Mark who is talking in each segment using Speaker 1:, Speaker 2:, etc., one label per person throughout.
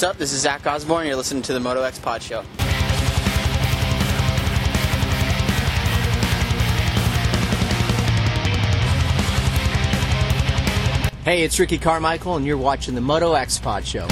Speaker 1: What's up? This is Zach Osborne. And you're listening to the Moto X Pod Show.
Speaker 2: Hey, it's Ricky Carmichael, and you're watching the Moto X Pod Show.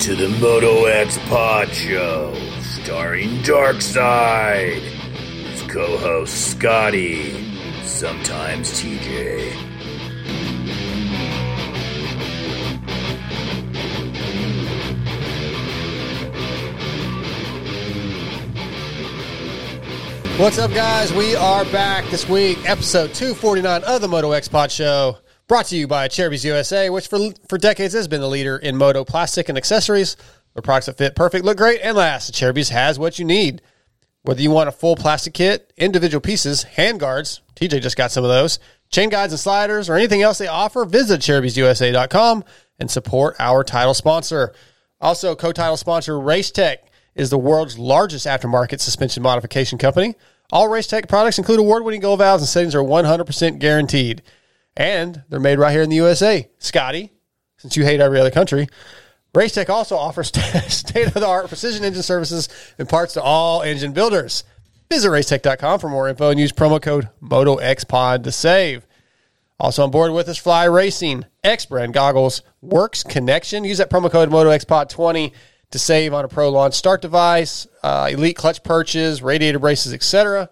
Speaker 3: To the Moto X Pod Show, starring Darkside, his co-host Scotty, sometimes TJ.
Speaker 4: What's up, guys? We are back this week, episode 249 of the Moto X Pod Show, brought to you by Acerbis USA, which for, for decades has been the leader in moto plastic and accessories. The products that fit perfect, look great, and last. Acerbis has what you need. Whether you want a full plastic kit, individual pieces, hand guards, TJ just got some of those, chain guides and sliders, or anything else they offer, visit AcerbisUSA.com and support our title sponsor. Also, co-title sponsor Racetech is the world's largest aftermarket suspension modification company. All Racetech products include award-winning gold valves and settings are 100% guaranteed. And they're made right here in the USA. Scotty, since you hate every other country, Racetech also offers state-of-the-art precision engine services and parts to all engine builders. Visit racetech.com for more info and use promo code MotoXPod to save. Also on board with us, Fly Racing, X brand goggles, Works Connection. Use that promo code MotoXPod20 to save on a Pro Launch start device, uh, elite clutch perches, radiator braces, etc.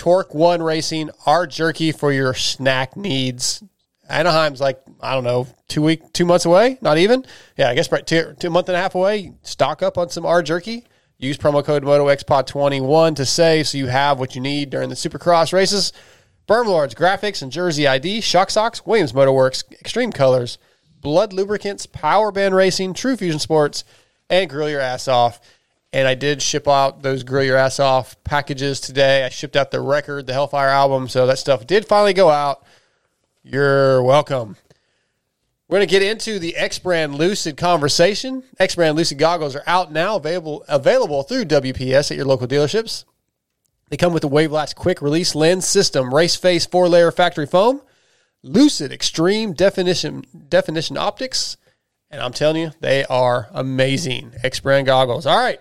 Speaker 4: Torque One Racing, our jerky for your snack needs. Anaheim's like I don't know, two week, two months away, not even. Yeah, I guess right two, two month and a half away. Stock up on some R jerky. Use promo code MotoXPod21 to save, so you have what you need during the Supercross races. Berm Lords graphics and jersey ID, Shock Socks, Williams Motorworks, Extreme Colors, Blud Lubricants, Power Band Racing, True Fusion Sports, and Grill Your Ass Off. And I did ship out those Grill Your Ass Off packages today. I shipped out the record, the Hellfire album, so that stuff did finally go out. You're welcome. We're going to get into the X Brand Lucid conversation. X Brand Lucid goggles are out now, available available through WPS at your local dealerships. They come with a Wavelast quick release lens system, race face four layer factory foam, Lucid extreme definition definition optics, and I'm telling you, they are amazing. X Brand goggles. All right.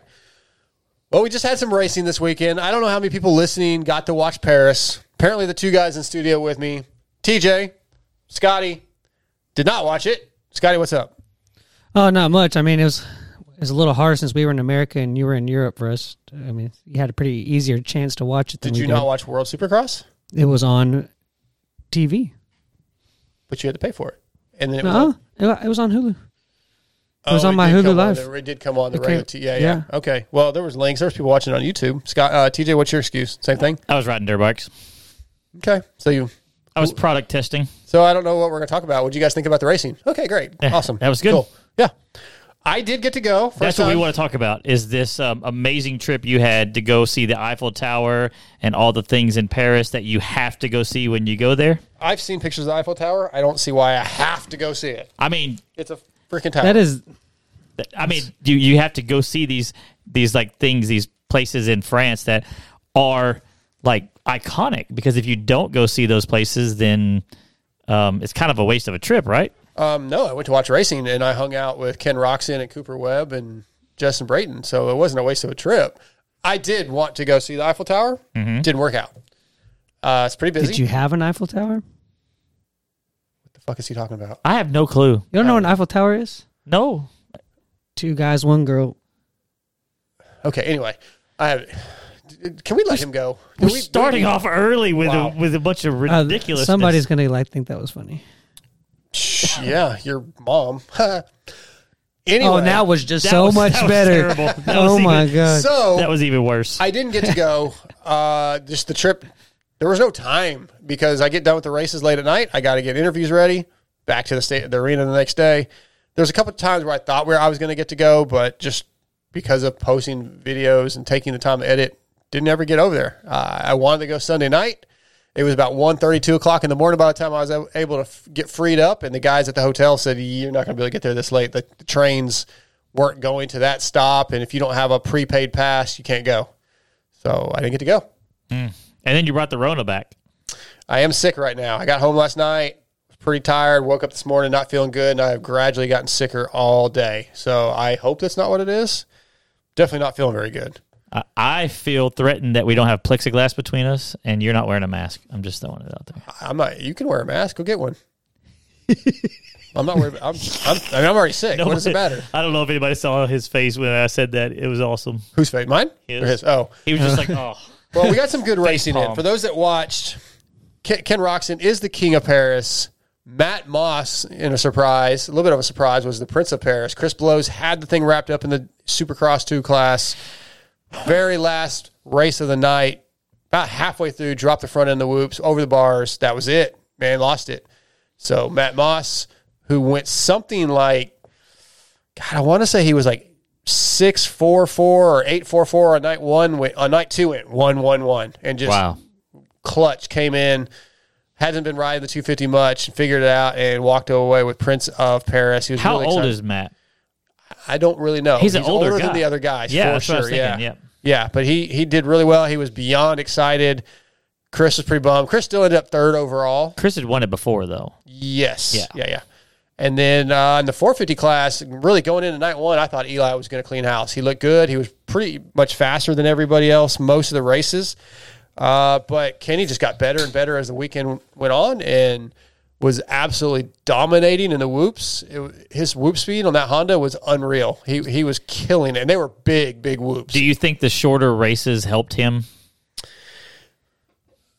Speaker 4: Well, we just had some racing this weekend. I don't know how many people listening got to watch Paris. Apparently, the two guys in studio with me, TJ, Scotty, did not watch it. Scotty, what's up?
Speaker 5: Oh, not much. I mean, it was it was a little hard since we were in America and you were in Europe for us. I mean, you had a pretty easier chance to watch it. Than
Speaker 4: Did you not watch World Supercross?
Speaker 5: It was on TV.
Speaker 4: But you had to pay for it. And then it was
Speaker 5: uh-huh.
Speaker 4: on,
Speaker 5: it, it was on Hulu. It was
Speaker 4: Oh,
Speaker 5: on my
Speaker 4: did
Speaker 5: Hulu
Speaker 4: come
Speaker 5: Live.
Speaker 4: On the, it did come on the
Speaker 5: It
Speaker 4: regular.
Speaker 5: came-
Speaker 4: T- yeah, yeah, Okay. Well, there was links. There was people watching on YouTube. Scott, uh, TJ, what's your excuse? Same thing.
Speaker 6: I was riding dirt bikes.
Speaker 4: Okay. So you.
Speaker 6: I was product testing.
Speaker 4: So I don't know what we're going to talk about. What do you guys think about the racing? Okay, great,
Speaker 6: Yeah,
Speaker 4: awesome.
Speaker 6: that was good.
Speaker 4: Cool. Yeah, I did get to go. First
Speaker 6: That's what we want to talk about. Is this um, amazing trip you had to go see the Eiffel Tower and all the things in Paris that you have to go see when you go there?
Speaker 4: I've seen pictures of the Eiffel Tower. I don't see why I have to go see it.
Speaker 6: I mean,
Speaker 4: It's a freaking tower.
Speaker 5: That is
Speaker 6: I mean, you you have to go see these these like things, these places in France that are like iconic. Because if you don't go see those places, then um, it's kind of a waste of a trip, right?
Speaker 4: Um, no, I went to watch racing and I hung out with Ken Roczen and Cooper Webb and Justin Brayton. So it wasn't a waste of a trip. I did want to go see the Eiffel Tower. Didn't work out. Uh, it's pretty busy.
Speaker 5: Did you have an Eiffel Tower? You
Speaker 4: what the fuck is he talking about?
Speaker 6: I have no clue.
Speaker 5: You don't know what an Eiffel Tower is?
Speaker 6: No,
Speaker 5: Two guys, one girl.
Speaker 4: Okay. Anyway, I have. Can we let him go?
Speaker 6: we're
Speaker 4: we-
Speaker 6: starting off early with
Speaker 4: Wow.
Speaker 6: a, with a bunch of
Speaker 5: Uh,
Speaker 6: ridiculous.
Speaker 5: somebody's gonna like think that was funny.
Speaker 4: Shh, yeah, your mom. anyway,
Speaker 5: Oh, now was just
Speaker 6: That
Speaker 5: so
Speaker 6: was-
Speaker 5: much
Speaker 6: that was
Speaker 5: better.
Speaker 6: terrible. That was
Speaker 5: oh my
Speaker 6: even-
Speaker 5: god!
Speaker 4: so
Speaker 6: that was even worse.
Speaker 4: I didn't get to go. Uh, just the trip. There was no time because I get done with the races late at night. I got to get interviews ready. Back to the state, the arena the next day. There's a couple of times where I thought where I was going to get to go, but just because of posting videos and taking the time to edit, didn't ever get over there. Uh, I wanted to go Sunday night. It was about 1.30, 2 o'clock in the morning by the time I was able to f- get freed up. And the guys at the hotel said, You're not going to be able to get there this late. The, the trains weren't going to that stop. And if you don't have a prepaid pass, you can't go. So I didn't get to go.
Speaker 6: And then you brought the Rona back.
Speaker 4: I am sick right now. I got home last night, pretty tired, woke up this morning not feeling good, and I've gradually gotten sicker all day. So I hope that's not what it is. Definitely not feeling very good.
Speaker 6: I- I feel threatened that we don't have plexiglass between us, and you're not wearing a mask. I'm just throwing it out there.
Speaker 4: I'm not. You can wear a mask. Go get one. I'm not worried. I'm. I'm, I mean, I'm already sick. what does it matter?
Speaker 6: I don't know if anybody saw his face when I said that. It was awesome.
Speaker 4: Whose face? Mine
Speaker 6: His.
Speaker 4: or his? Oh,
Speaker 6: He was just like, oh.
Speaker 4: Well, we got some good racing in. For those that watched, Ken, Ken Roczen is the king of Paris. Matt Moss, in a surprise, a little bit of a surprise, was the prince of Paris. Chris Blose had the thing wrapped up in the Supercross 2 class. Very last race of the night, about halfway through, dropped the front end of the whoops over the bars. That was it. Man, lost it. So Matt Moss, who went something like, God, I want to say he was like six four four or eight four four on night one. Went, on night two, went one one one, and just
Speaker 6: Wow.
Speaker 4: clutch came in. Hasn't been riding the 250 much, figured it out, and walked away with Prince of Paris. He was
Speaker 6: How
Speaker 4: really
Speaker 6: old
Speaker 4: excited.
Speaker 6: is Matt?
Speaker 4: I don't really know.
Speaker 6: He's an older
Speaker 4: than
Speaker 6: guy.
Speaker 4: the other guys.
Speaker 6: Yeah,
Speaker 4: for sure.
Speaker 6: what I was thinking,
Speaker 4: yeah,
Speaker 6: yep.
Speaker 4: yeah. But he he did really well. He was beyond excited. Chris was pretty bummed. Chris still ended up third overall.
Speaker 6: Chris had won it before, though.
Speaker 4: Yes.
Speaker 6: Yeah.
Speaker 4: Yeah. Yeah. And then uh, in the 450 class, really going into night one, I thought Eli was going to clean house. He looked good. He was pretty much faster than everybody else most of the races. Uh, but Kenny just got better and better as the weekend went on and was absolutely dominating in the whoops. It, his whoop speed on that Honda was unreal. He he was killing it. And they were big, big whoops.
Speaker 6: Do you think the shorter races helped him?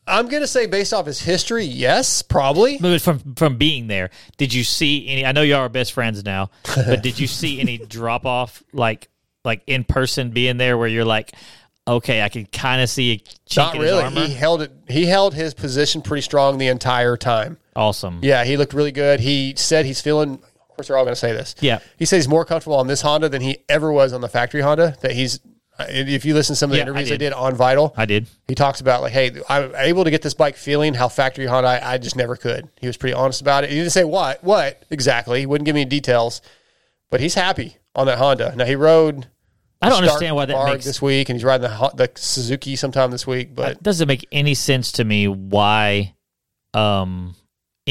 Speaker 4: I'm going to say, based off his history, yes, probably.
Speaker 6: But from from being there, did you see any? I know y'all are best friends now, but did you see any drop off like like in person being there where you're like, okay, I can kind of see a chink
Speaker 4: Not
Speaker 6: in his
Speaker 4: really.
Speaker 6: armor?
Speaker 4: He held it. He held his position pretty strong the entire time.
Speaker 6: awesome.
Speaker 4: Yeah, he looked really good. He said he's feeling. Of course, they're all going to say this.
Speaker 6: Yeah.
Speaker 4: he says he's more comfortable on this Honda than he ever was on the factory Honda. That he's. If you listen to some of the
Speaker 6: Yeah,
Speaker 4: interviews I
Speaker 6: did.
Speaker 4: did on Vital,
Speaker 6: I did.
Speaker 4: he talks about like, hey, I'm able to get this bike feeling how factory Honda I, I just never could. He was pretty honest about it. He didn't say what, what exactly. He wouldn't give me details, but he's happy on that Honda. Now he rode.
Speaker 6: I don't understand why that makes
Speaker 4: this week, and he's riding the the Suzuki sometime this week. But
Speaker 6: it doesn't make any sense to me why um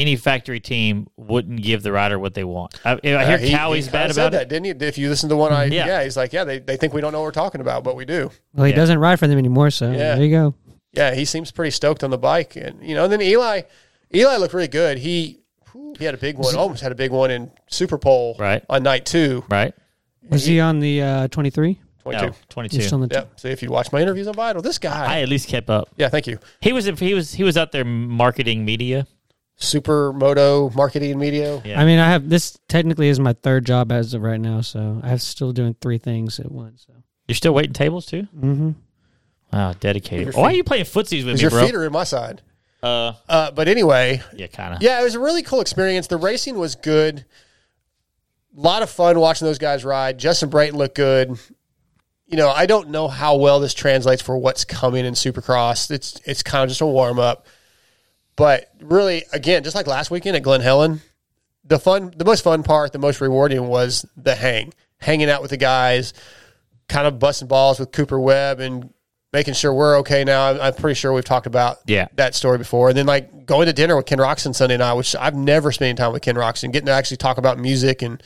Speaker 6: any factory team wouldn't give the rider what they want. I, I hear
Speaker 4: Uh, he-
Speaker 6: Cowie's
Speaker 4: he
Speaker 6: bad
Speaker 4: kinda said
Speaker 6: about
Speaker 4: that,
Speaker 6: it.
Speaker 4: didn't he? If you listen to one, I
Speaker 6: Yeah.
Speaker 4: yeah. he's like, yeah, they, they think we don't know what we're talking about, but we do.
Speaker 5: Well, he
Speaker 6: Yeah.
Speaker 5: doesn't ride for them anymore, so
Speaker 4: Yeah.
Speaker 5: there you go.
Speaker 4: Yeah, he seems pretty stoked on the bike, and you know, and then Eli, Eli looked really good. He he had a big one, almost had a big one in Super Pole
Speaker 6: Right.
Speaker 4: on night two,
Speaker 6: Right?
Speaker 5: Was he on the uh, 23?
Speaker 4: 22.
Speaker 6: No, twenty
Speaker 5: He's still
Speaker 6: two.
Speaker 5: on the
Speaker 4: Yep. So if you watch my interviews on Vital, this guy,
Speaker 6: I at least kept up.
Speaker 4: yeah, thank you.
Speaker 6: He was he was he was out there marketing media.
Speaker 4: Supermoto marketing media.
Speaker 6: Yeah.
Speaker 5: I mean, I have this technically is my third job as of right now, so I'm still doing three things at once. So.
Speaker 6: You're still waiting tables too?
Speaker 5: Mm-hmm.
Speaker 6: Wow, dedicated.
Speaker 4: Your
Speaker 6: Why are you playing footsies with
Speaker 4: Because
Speaker 6: me,
Speaker 4: your
Speaker 6: bro?
Speaker 4: feet are in my side.
Speaker 6: uh,
Speaker 4: Uh, but anyway,
Speaker 6: yeah, kind of.
Speaker 4: Yeah, it was a really cool experience. The racing was good. A lot of fun watching those guys ride. Justin Brayton looked good. You know, I don't know how well this translates for what's coming in Supercross. It's it's kind of just a warm up. But really, again, just like last weekend at Glen Helen, the fun, the most fun part, the most rewarding was the hang, hanging out with the guys, kind of busting balls with Cooper Webb and making sure we're okay now. I'm, I'm pretty sure we've talked about
Speaker 6: Yeah.
Speaker 4: that story before. And then like going to dinner with Ken Roczen Sunday night, which I've never spent any time with Ken Roczen, getting to actually talk about music and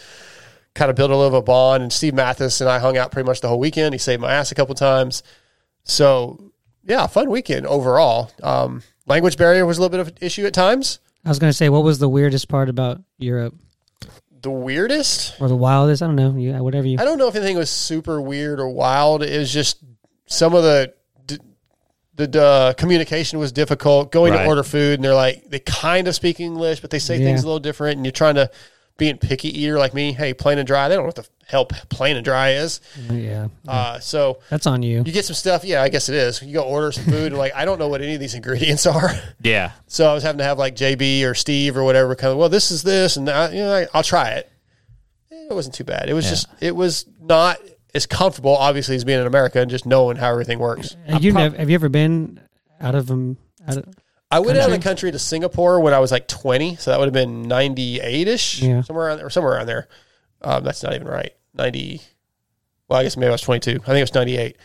Speaker 4: kind of build a little of a bond. And Steve Matthes and I hung out pretty much the whole weekend. He saved my ass a couple times. So yeah, fun weekend overall. Um, language barrier was a little bit of an issue at times.
Speaker 5: I was gonna say, what was the weirdest part about Europe
Speaker 4: The weirdest,
Speaker 5: or the wildest? I don't know. You, whatever you.
Speaker 4: I don't know if anything was super weird or wild. It was just some of the d- the, the uh, communication was difficult. Going
Speaker 6: Right.
Speaker 4: to order food and they're like they kind of speak English, but they say things a little different. And you're trying to being picky eater like me. Hey, plain and dry. They don't know what the hell plain and dry is.
Speaker 5: yeah,
Speaker 4: Uh, so
Speaker 5: that's on you.
Speaker 4: you get some stuff. Yeah, I guess it is. You go order some food and like I don't know what any of these ingredients are.
Speaker 6: Yeah.
Speaker 4: So I was having to have like JB or Steve or whatever kind of, well, this is this, and I, you know, I, I'll try it. It wasn't too bad. It was
Speaker 6: Yeah.
Speaker 4: just, it was not as comfortable, obviously, as being in America and just knowing how everything works.
Speaker 5: Have you never, have you ever been out of um out of
Speaker 4: I went out of the
Speaker 5: Country?
Speaker 4: country to Singapore when I was like 20, so that would have been 98 ish,
Speaker 5: Yeah.
Speaker 4: somewhere around or somewhere around there. Um, that's not even right. 90. Well, I guess maybe I was 22. I think it was 98.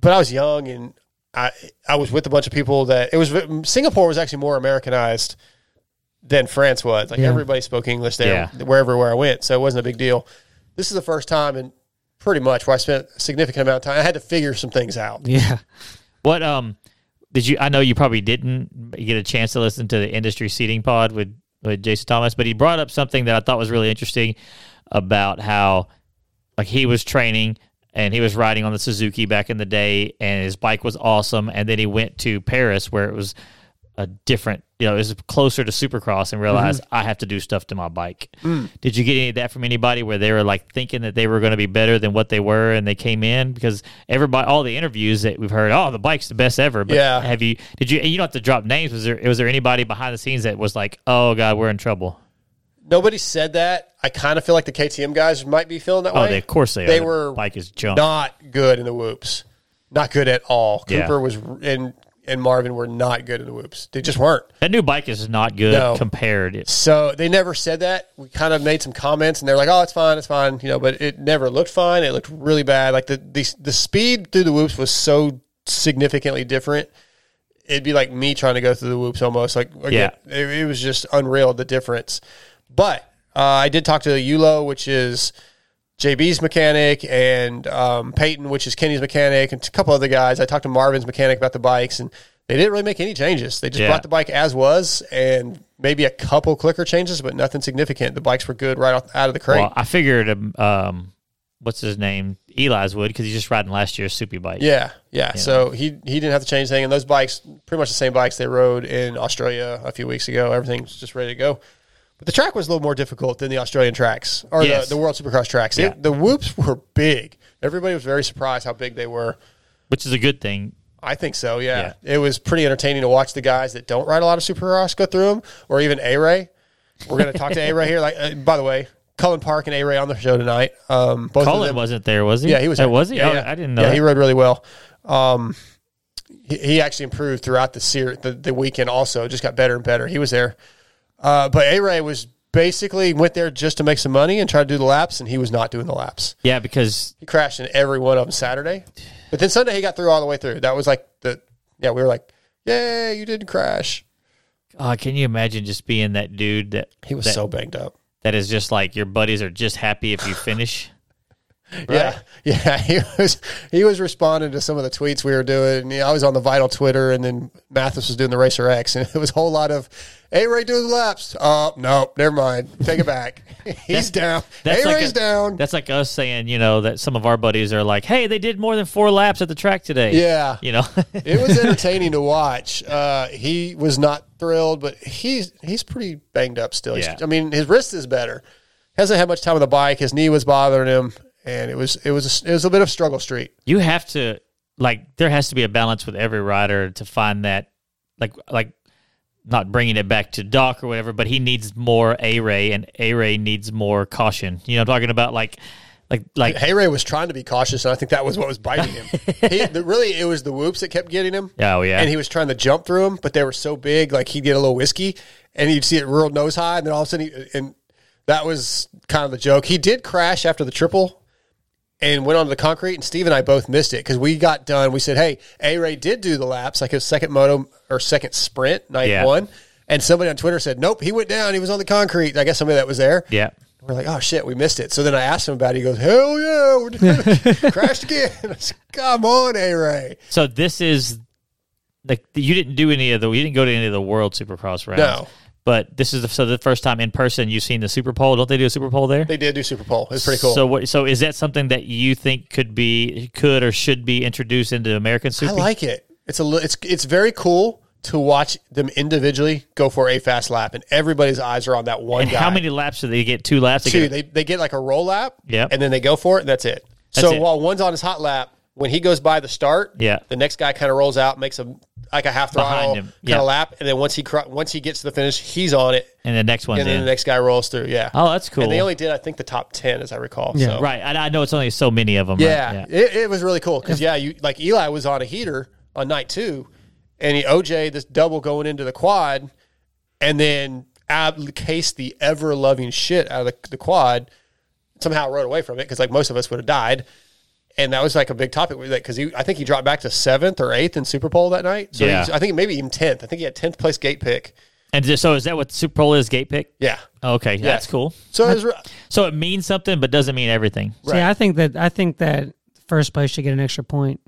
Speaker 4: But I was young and I I was with a bunch of people that it was Singapore was actually more Americanized than France was. Like
Speaker 5: Yeah.
Speaker 4: everybody spoke English there
Speaker 6: Yeah.
Speaker 4: wherever where I went, so it wasn't a big deal. This is the first time and pretty much where I spent a significant amount of time. I had to figure some things out.
Speaker 5: yeah
Speaker 6: What um did you? I know you probably didn't get a chance to listen to the industry seating pod with with Jason Thomas, but he brought up something that I thought was really interesting about how like he was training and he was riding on the Suzuki back in the day, and his bike was awesome, and then he went to Paris where it was a different, you know, it was closer to Supercross, and realized mm-hmm. I have to do stuff to my bike. Mm. Did you get any of that from anybody where they were like thinking that they were going to be better than what they were, and they came in because everybody, all the interviews that we've heard, oh, the bike's the best ever. But
Speaker 4: Yeah.
Speaker 6: have you? Did you? and You don't have to drop names. Was there? Was there anybody behind the scenes that was like, oh god, we're in trouble?
Speaker 4: Nobody said that. I kind of feel like the KTM guys might be feeling that
Speaker 6: Oh,
Speaker 4: way.
Speaker 6: they, of course they,
Speaker 4: They
Speaker 6: are. The
Speaker 4: were
Speaker 6: bike is junk.
Speaker 4: not good in the whoops. Not good at all.
Speaker 6: Yeah.
Speaker 4: Cooper was and and Marvin were not good in the whoops. They just weren't.
Speaker 6: that new bike is not good
Speaker 4: No.
Speaker 6: compared. It's,
Speaker 4: So they never said that. We kind of made some comments, and they're like, "Oh, it's fine, it's fine," you know. But it never looked fine. It looked really bad. Like the the, the speed through the whoops was so significantly different. It'd be like me trying to go through the whoops almost. Like
Speaker 6: Yeah.
Speaker 4: it, it was just unreal the difference. But uh, I did talk to the Yulo, which is JB's mechanic, and um, Peyton, which is Kenny's mechanic, and a couple other guys. I talked to Marvin's mechanic about the bikes, and they didn't really make any changes. They just
Speaker 6: Yeah.
Speaker 4: brought the bike as was, and maybe a couple clicker changes, but nothing significant. The bikes were good right out of the crate.
Speaker 6: well, I figured, um, um, what's his name? Eli's would because he's just riding last year's Soupy bike.
Speaker 4: yeah, yeah. So he he didn't have to change anything, and those bikes, pretty much the same bikes they rode in Australia a few weeks ago. Everything's just ready to go. But the track was a little more difficult than the Australian tracks or
Speaker 6: Yes.
Speaker 4: the, the World Supercross tracks.
Speaker 6: Yeah.
Speaker 4: It, the whoops were big. Everybody was very surprised how big they were.
Speaker 6: which is a good thing.
Speaker 4: I think so. Yeah. it was pretty entertaining to watch the guys that don't ride a lot of Supercross go through them, or even A Ray. We're going to talk to A Ray here. Like, uh, by the way, Cullen Park and A Ray on the show tonight. Um, both them,
Speaker 6: wasn't there, was he?
Speaker 4: Yeah, he was.
Speaker 6: Oh, was he?
Speaker 4: Yeah,
Speaker 6: oh,
Speaker 4: yeah.
Speaker 6: I didn't know.
Speaker 4: Yeah,
Speaker 6: that.
Speaker 4: he rode really well. Um, he, he actually improved throughout the series, the, the weekend. Also, just got better and better. He was there, uh, but A Ray was basically went there just to make some money and try to do the laps, and he was not doing the laps.
Speaker 6: yeah, because
Speaker 4: He crashed in every one of them Saturday, but then Sunday he got through all the way through. That was like the yeah. We were like, yay, you didn't crash.
Speaker 6: oh, can you imagine just being that dude that
Speaker 4: He was
Speaker 6: that,
Speaker 4: so banged up.
Speaker 6: that is just like your buddies are just happy if you finish.
Speaker 4: Yeah, yeah. He was he was responding to some of the tweets we were doing. And, yeah, I was on the Vital Twitter, and then Matthes was doing the Racer X, and it was a whole lot of, "Hey Ray, doing the laps." Oh no, never mind. Take it back. He's down. Hey
Speaker 6: like
Speaker 4: Ray's
Speaker 6: a-
Speaker 4: down.
Speaker 6: That's like us saying, you know, that some of our buddies are like, "Hey, they did more than four laps at the track today."
Speaker 4: Yeah.
Speaker 6: you know.
Speaker 4: it was entertaining to watch. Uh, he was not thrilled, but he's he's pretty banged up still.
Speaker 6: Yeah.
Speaker 4: I mean, his wrist is better. Hasn't had much time on the bike. His knee was bothering him, and it was it was a, it was a bit of struggle street.
Speaker 6: you have to like there has to be a balance with every rider to find that like like not bringing it back to Doc or whatever, but he needs more A Ray and A Ray needs more caution. You know, I'm talking about like like like
Speaker 4: A Ray was trying to be cautious, and I think that was what was biting him. he, the, really, it was the whoops that kept getting him.
Speaker 6: Oh, yeah.
Speaker 4: and he was trying to jump through them, but they were so big, like he'd get a little whiskey, and you'd see it real nose high, and then all of a sudden, he, and that was kind of the joke. He did crash after the triple. And went onto the concrete, and Steve and I both missed it because we got done. We said, "Hey, A Ray did do the laps, like his second moto or second sprint, night
Speaker 6: Yeah.
Speaker 4: one." And somebody on Twitter said, "Nope, he went down. He was on the concrete." I guess somebody that was there.
Speaker 6: yeah.
Speaker 4: We're like, oh shit, we missed it. So then I asked him about it. He goes, hell yeah, we're doing crashed again. I said, Come on, A Ray.
Speaker 6: So this is like you didn't do any of the you didn't go to any of the World Supercross rounds.
Speaker 4: No.
Speaker 6: But this is the, so the first time in person you've seen the Super Pole. Don't they do a Super Pole there?
Speaker 4: They did do Super Pole. It's pretty cool.
Speaker 6: So what? So is that something that you think could be, could or should be introduced into American Super?
Speaker 4: I like it. It's a it's it's very cool to watch them individually go for a fast lap, and everybody's eyes are on that one
Speaker 6: And
Speaker 4: guy.
Speaker 6: how many laps do they get? Two laps. They
Speaker 4: Two. They they get like a roll lap,
Speaker 6: Yeah,
Speaker 4: and then they go for it, and that's it.
Speaker 6: That's
Speaker 4: so
Speaker 6: it.
Speaker 4: while one's on his hot lap, when he goes by the start,
Speaker 6: Yeah.
Speaker 4: the next guy kind of rolls out, makes a like a half
Speaker 6: Behind
Speaker 4: throttle
Speaker 6: him,
Speaker 4: kind
Speaker 6: yeah.
Speaker 4: of lap, and then once he cro- once he gets to the finish, he's on it,
Speaker 6: and the next one's
Speaker 4: and then
Speaker 6: in.
Speaker 4: the next guy rolls through. Yeah.
Speaker 6: oh, that's cool.
Speaker 4: And they only did, I think, the top ten, as I recall.
Speaker 5: Yeah.
Speaker 4: So.
Speaker 6: right. And I know it's only so many of them.
Speaker 4: Yeah,
Speaker 6: Right?
Speaker 4: It, it was really cool because yeah, you like Eli was on a heater on night two, and he OJ this double going into the quad, and then ab cased the ever loving shit out of the, the quad. Somehow rode away from it because like most of us would have died, and that was like a big topic with it because I think he dropped back to seventh or eighth in Super Pole that night. So
Speaker 6: Yeah.
Speaker 4: he's- I think maybe even tenth. I think he had tenth place gate pick.
Speaker 6: And just, so is that what Super Pole is? Gate pick.
Speaker 4: Yeah,
Speaker 6: Okay, yeah. that's cool.
Speaker 4: so it was,
Speaker 6: So it means something, but doesn't mean everything.
Speaker 5: See, I think that I think that first place should get an extra point.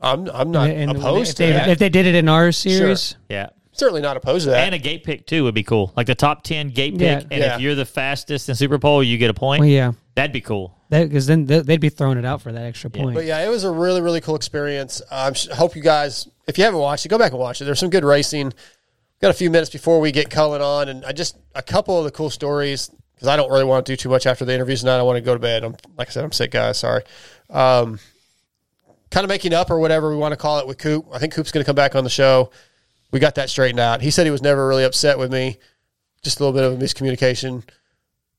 Speaker 4: I'm I'm not
Speaker 5: And
Speaker 4: opposed
Speaker 5: if
Speaker 4: to
Speaker 5: they,
Speaker 4: that.
Speaker 5: if they did it in our series.
Speaker 6: Yeah.
Speaker 4: Certainly not opposed to that.
Speaker 6: And a gate pick too would be cool. Like the top ten gate pick,
Speaker 5: Yeah.
Speaker 6: and
Speaker 4: Yeah.
Speaker 6: if you're the fastest in Super Pole, you get a point.
Speaker 5: Well, yeah,
Speaker 6: That'd be cool.
Speaker 5: Because then they- they'd be throwing it out for that extra point.
Speaker 4: But yeah, it was a really, really cool experience. I am hope you guys, if you haven't watched it, go back and watch it. There's some good racing. Got a few minutes before we get Cullen on, and I just a couple of the cool stories because I don't really want to do too much after the interviews tonight. I want to go to bed. I'm like I said, I'm sick, guys. Sorry. Um, kind of making up or whatever we want to call it with Coop. I think Coop's going to come back on the show. We got that straightened out. He said he was never really upset with me. Just a little bit of a miscommunication.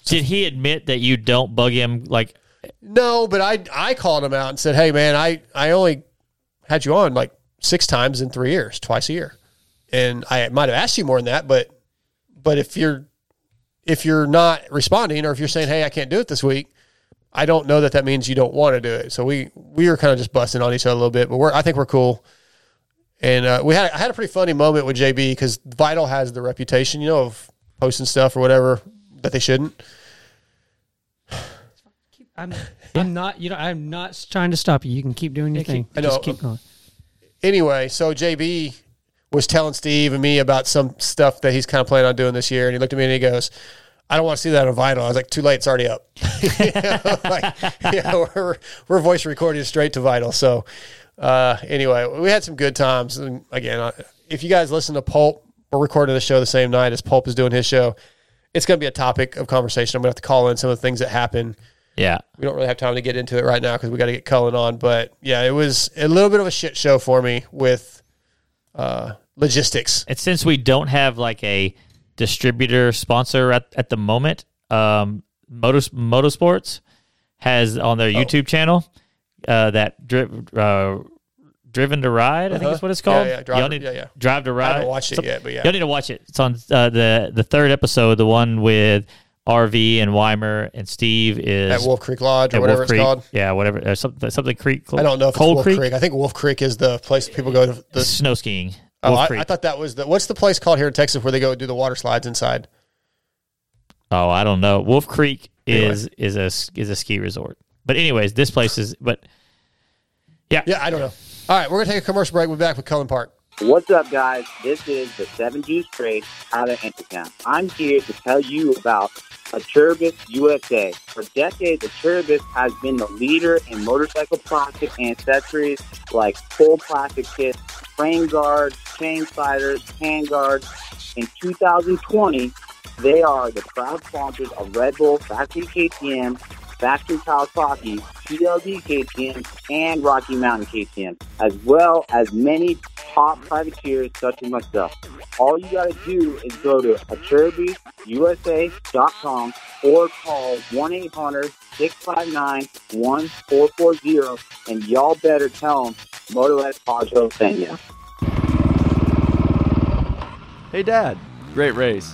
Speaker 6: Did he admit that you don't bug him? Like,
Speaker 4: No, but I I called him out and said, "Hey, man, I I only had you on like six times in three years, twice a year, and I might have asked you more than that, but but if you're if you're not responding or if you're saying, "Hey, I can't do it this week," I don't know that that means you don't want to do it. So we we were kind of just busting on each other a little bit, but we're I think we're cool. And uh, we had I had a pretty funny moment with JB because Vital has the reputation, you know, of posting stuff or whatever that they shouldn't.
Speaker 5: I'm, I'm not. You know, I'm not trying to stop you. You can keep doing your thing.
Speaker 4: I know.
Speaker 5: Just keep going.
Speaker 4: anyway, so JB was telling Steve and me about some stuff that he's kind of planning on doing this year, and he looked at me and he goes, "I don't want to see that on vinyl." I was like, "Too late, it's already up." You know, like, yeah, we're we're voice recording straight to vinyl. So uh, anyway, we had some good times. And again, uh, if you guys listen to Pulp, we're recording the show the same night as Pulp is doing his show. It's going to be a topic of conversation. I'm going to have to call in some of the things that happen
Speaker 6: yeah,
Speaker 4: we don't really have time to get into it right now because we got to get Cullen on. But yeah, it was a little bit of a shit show for me with uh, logistics.
Speaker 6: and since we don't have like a distributor sponsor at, at the moment, um, Motos Motorsports has on
Speaker 4: Oh.
Speaker 6: their YouTube channel uh, that dri- uh, Driven to Ride, I think
Speaker 4: Uh-huh.
Speaker 6: is what it's called.
Speaker 4: Yeah, yeah, Drive-
Speaker 6: need-
Speaker 4: yeah, yeah.
Speaker 6: Drive to Ride.
Speaker 4: I haven't watched it
Speaker 6: Some-
Speaker 4: yet, but yeah.
Speaker 6: Y'all need to watch it. It's on uh, the the third episode, the one with RV and Weimer and Steve is
Speaker 4: At Wolf Creek Lodge or whatever
Speaker 6: Wolf
Speaker 4: it's
Speaker 6: Creek.
Speaker 4: called.
Speaker 6: Yeah, whatever. Uh, something, something Creek.
Speaker 4: I don't know if
Speaker 6: Cold
Speaker 4: it's Wolf
Speaker 6: Creek.
Speaker 4: Creek. I think Wolf Creek is the place people go to. The,
Speaker 6: Snow skiing.
Speaker 4: oh,
Speaker 6: Wolf
Speaker 4: I,
Speaker 6: Creek.
Speaker 4: I thought that was the. What's the place called here in Texas where they go do the water slides inside?
Speaker 6: Oh, I don't know. Wolf Creek
Speaker 4: Anyway.
Speaker 6: is is a is a ski resort. But anyways, this place is. But yeah,
Speaker 4: Yeah, I don't know. All right, we're gonna take a commercial break. We'll be back with Cullen Park.
Speaker 7: What's up, guys? This is the Seven Juice Trade out of Entertown. I'm here to tell you about Acerbis USA. For decades, Acerbis has been the leader in motorcycle plastic accessories like full plastic kits, frame guards, chain sliders, hand guards. In 2020, they are the proud sponsors of Red Bull, Factory KTM, Factory Kawasaki, PLD KTM, and Rocky Mountain KTM, as well as many top privateers such as myself. All you got to do is go to AcerbisUSA.com or call 1-800-659-1440 and y'all better tell them Moto X Pod Show sent you.
Speaker 8: Hey, Dad. Great race.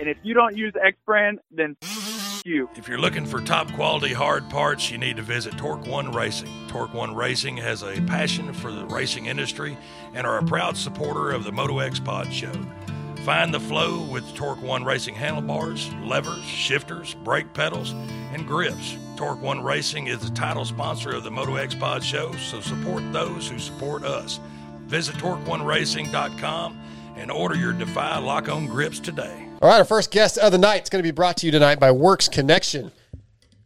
Speaker 9: And if you don't use X brand, then you.
Speaker 10: If you're looking for top quality hard parts, you need to visit Torque One Racing. Torque One Racing has a passion for the racing industry and are a proud supporter of the Moto X Pod Show. Find the flow with Torque One Racing handlebars, levers, shifters, brake pedals, and grips. Torque One Racing is the title sponsor of the Moto X Pod Show, so support those who support us. Visit TorqueOneRacing.com and order your Defy lock on grips today.
Speaker 4: All right, our first guest of the night is going to be brought to you tonight by Works Connection.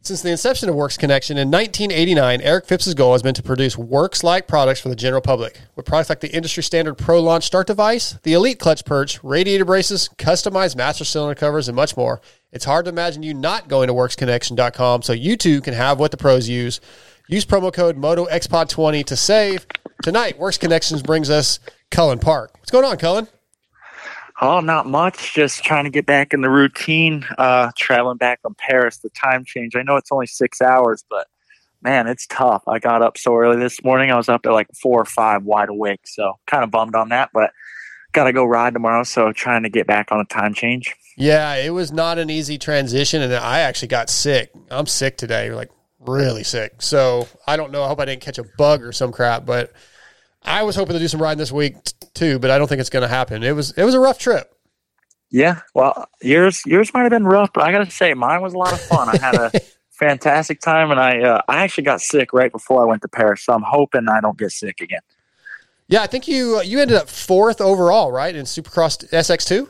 Speaker 4: Since the inception of Works Connection in 1989, Eric Phipps's goal has been to produce Works-like products for the general public. With products like the industry standard Pro Launch Start Device, the Elite Clutch Perch, radiator braces, customized master cylinder covers, and much more, it's hard to imagine you not going to WorksConnection.com so you too can have what the pros use. Use promo code MotoXPod20 to save. Tonight, Works Connections brings us Cullen Park. What's going on, Cullen?
Speaker 11: Oh, not much. Just trying to get back in the routine. Uh, traveling back from Paris, the time change. I know it's only six hours, but man, it's tough. I got up so early this morning. I was up at like four or five, wide awake. So kind of bummed on that, but got to go ride tomorrow. So trying to get back on a time change.
Speaker 4: Yeah, it was not an easy transition, and I actually got sick. I'm sick today, like really sick. So I don't know. I hope I didn't catch a bug or some crap, but I was hoping to do some riding this week too, but I don't think it's going to happen. It was it was a rough trip.
Speaker 11: Yeah, well, yours yours might have been rough, but I got to say, mine was a lot of fun. I had a fantastic time, and I uh, I actually got sick right before I went to Paris, so I'm hoping I don't get sick again.
Speaker 4: Yeah, I think you you ended up fourth overall, right, in Supercross SX2.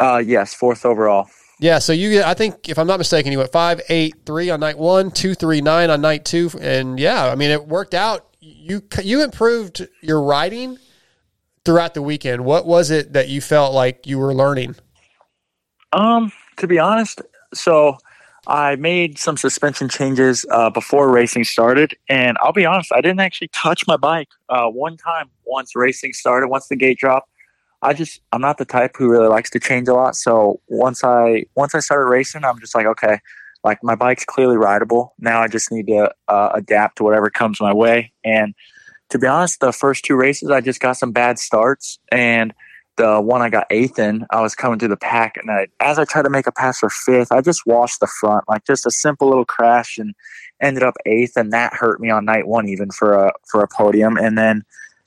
Speaker 11: Uh, yes, fourth overall.
Speaker 4: Yeah, so you, I think, if I'm not mistaken, you went five, eight, three on night one, two, three, nine on night two, and yeah, I mean, it worked out. You you improved your riding throughout the weekend. What was it that you felt like you were learning?
Speaker 11: Um, to be honest, so I made some suspension changes uh, before racing started, and I'll be honest, I didn't actually touch my bike uh, one time once racing started. Once the gate dropped, I just I'm not the type who really likes to change a lot. So once I once I started racing, I'm just like, okay, like my bike's clearly rideable. Now I just need to uh, adapt to whatever comes my way. And to be honest, the first two races I just got some bad starts, and the one I got eighth in, I was coming through the pack, and I, as I tried to make a pass for fifth, I just washed the front, like just a simple little crash, and ended up eighth, and that hurt me on night one even for a for a podium, and then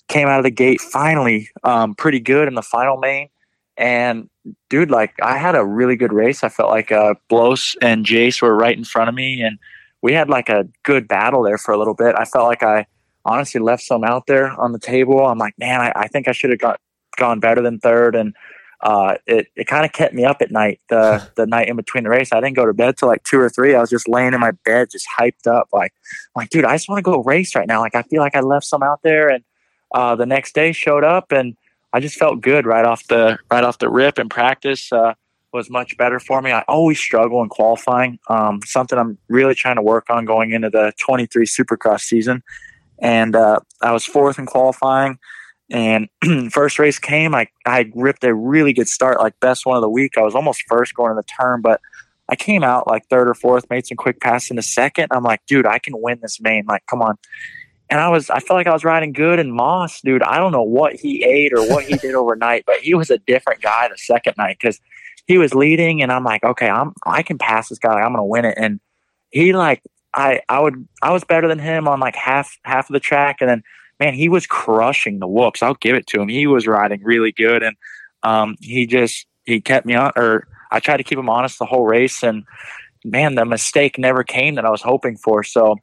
Speaker 11: came out of the gate finally um, pretty good in the final main. And dude, like I had a really good race. I felt like uh, Blose and Jace were right in front of me, and we had like a good battle there for a little bit. I felt like I honestly left some out there on the table. I'm like, man, I, I think I should have got gone better than third, and uh, it it kind of kept me up at night. The the night in between the race, I didn't go to bed till like two or three. I was just laying in my bed, just hyped up, like like dude, I just want to go race right now. Like I feel like I left some out there, and uh, the next day showed up, and I just felt good right off the right off the rip. And practice uh, was much better for me. I always struggle in qualifying. Um, something I'm really trying to work on going into the 23 Supercross season. And uh, I was fourth in qualifying. And first race came, I, I ripped a really good start, like best one of the week. I was almost first going to the turn, but I came out like third or fourth, made some quick passes in the second. I'm like, dude, I can win this main. Like, come on. And I was, I felt like I was riding good. And Moss, dude, I don't know what he ate or what he did overnight, but he was a different guy the second night because he was leading. And I'm like, okay, I'm, I can pass this guy. Like, I'm to win it. And he like, I, I would, I was better than him on like half, half of the track. And then, man, he was crushing the whoops. I'll give it to him. He was riding really good. And, um, he just, he kept me on, or I tried to keep him honest the whole race. And man, the mistake never came that I was hoping for. So,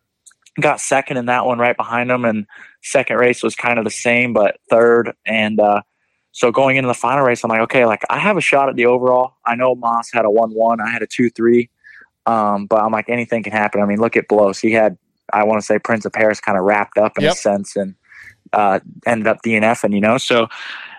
Speaker 11: got second in that one right behind him and second race was kind of the same but third and uh, so going into the final race i'm like okay like i have a shot at the overall i know moss had a 1-1 i had a 2-3 um, but i'm like anything can happen. I mean look at blose. He had i want to say prince of paris kind of wrapped up in
Speaker 4: Yep.
Speaker 11: a sense and uh, ended up dnf and you know so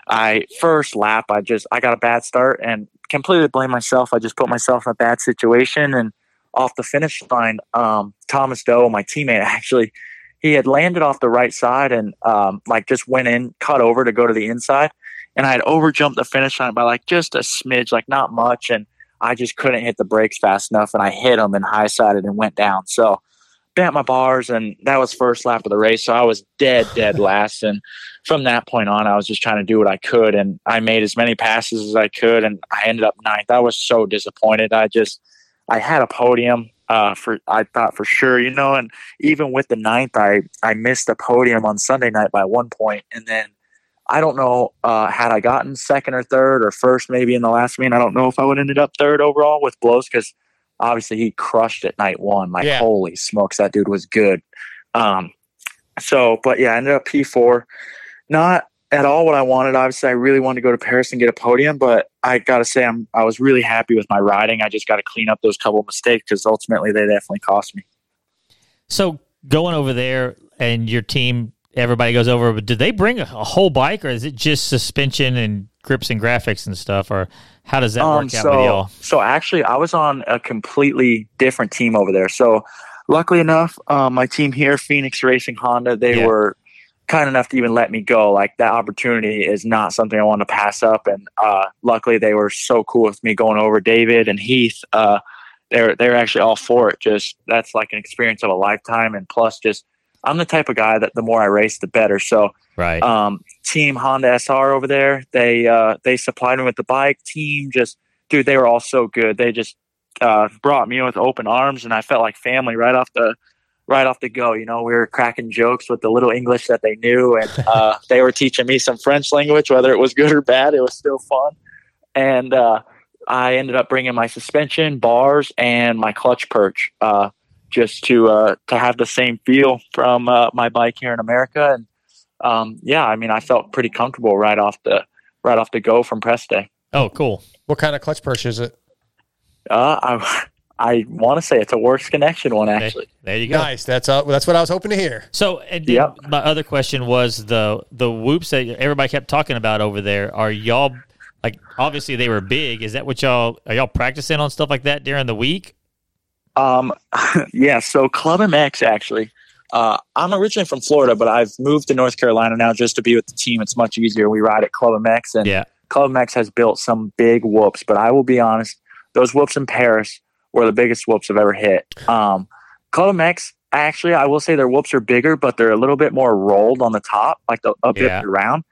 Speaker 11: i first lap i just i got a bad start and completely blame myself. I just put myself in a bad situation and off the finish line, um, Thomas Do, my teammate, actually, he had landed off the right side and um, like just went in, cut over to go to the inside, and I had overjumped the finish line by like just a smidge, like not much, and I just couldn't hit the brakes fast enough, and I hit them and high sided and went down. So bent my bars, and that was first lap of the race. So I was dead, dead last. And from that point on, I was just trying to do what I could, and I made as many passes as I could, and I ended up ninth. I was so disappointed. I just I had a podium. Uh, for I thought for sure, you know, and even with the ninth, I I missed the podium on Sunday night by one point, and then I don't know uh, had I gotten second or third or first maybe in the last meet. I don't know if I would ended up third overall with blose because obviously he crushed at night one. Like
Speaker 4: Yeah.
Speaker 11: holy smokes, that dude was good. Um, so, but yeah, I ended up P four. Not at all what I wanted. Obviously, I really wanted to go to Paris and get a podium, but I got to say, I'm I was really happy with my riding. I just got to clean up those couple of mistakes because ultimately they definitely cost me.
Speaker 6: So going over there and your team, everybody goes over. But did they bring a, a whole bike, or is it just suspension and grips and graphics and stuff, or how does that
Speaker 11: Um,
Speaker 6: work out
Speaker 11: so,
Speaker 6: with y'all?
Speaker 11: So actually, I was on a completely different team over there. So luckily enough, um, my team here, Phoenix Racing Honda, they
Speaker 6: Yeah.
Speaker 11: were kind enough to even let me go. Like that opportunity is not something I want to pass up. And uh, luckily, they were so cool with me going over. David and Heath, uh, they're they're actually all for it. Just that's like an experience of a lifetime. And plus, just I'm the type of guy that the more I race, the better. So
Speaker 6: Right.
Speaker 11: um, team Honda SR over there. They uh, they supplied me with the bike. Team just dude, they were all so good. They just uh, brought me in with open arms, and I felt like family right off the right off the go. You know, we were cracking jokes with the little English that they knew, and uh, they were teaching me some French language, whether it was good or bad. It was still fun, and uh, I ended up bringing my suspension, bars, and my clutch perch. Uh, just to uh, to have the same feel from uh, my bike here in America, and um, yeah, I mean, I felt pretty comfortable right off the right off the go from press day.
Speaker 6: Oh, cool.
Speaker 4: What kind of clutch perch is it?
Speaker 11: Uh, I I want to say it's a Works Connection one actually.
Speaker 6: There you go.
Speaker 4: Nice. That's uh, that's what I was hoping to hear.
Speaker 6: So, and then
Speaker 11: Yep.
Speaker 6: my other question was the the whoops that everybody kept talking about over there. Are y'all like obviously they were big? Is that what y'all are y'all practicing on stuff like that during the week?
Speaker 11: Um, yeah. So Club MX actually. Uh, I'm originally from Florida, but I've moved to North Carolina now just to be with the team. It's much easier. We ride at Club MX, and
Speaker 6: Yeah.
Speaker 11: Club MX has built some big whoops. But I will be honest, those whoops in Paris were the biggest whoops I've ever hit. Um, Club MX, actually, I will say their whoops are bigger, but they're a little bit more rolled on the top, like the, a bit
Speaker 6: Yeah.
Speaker 11: round.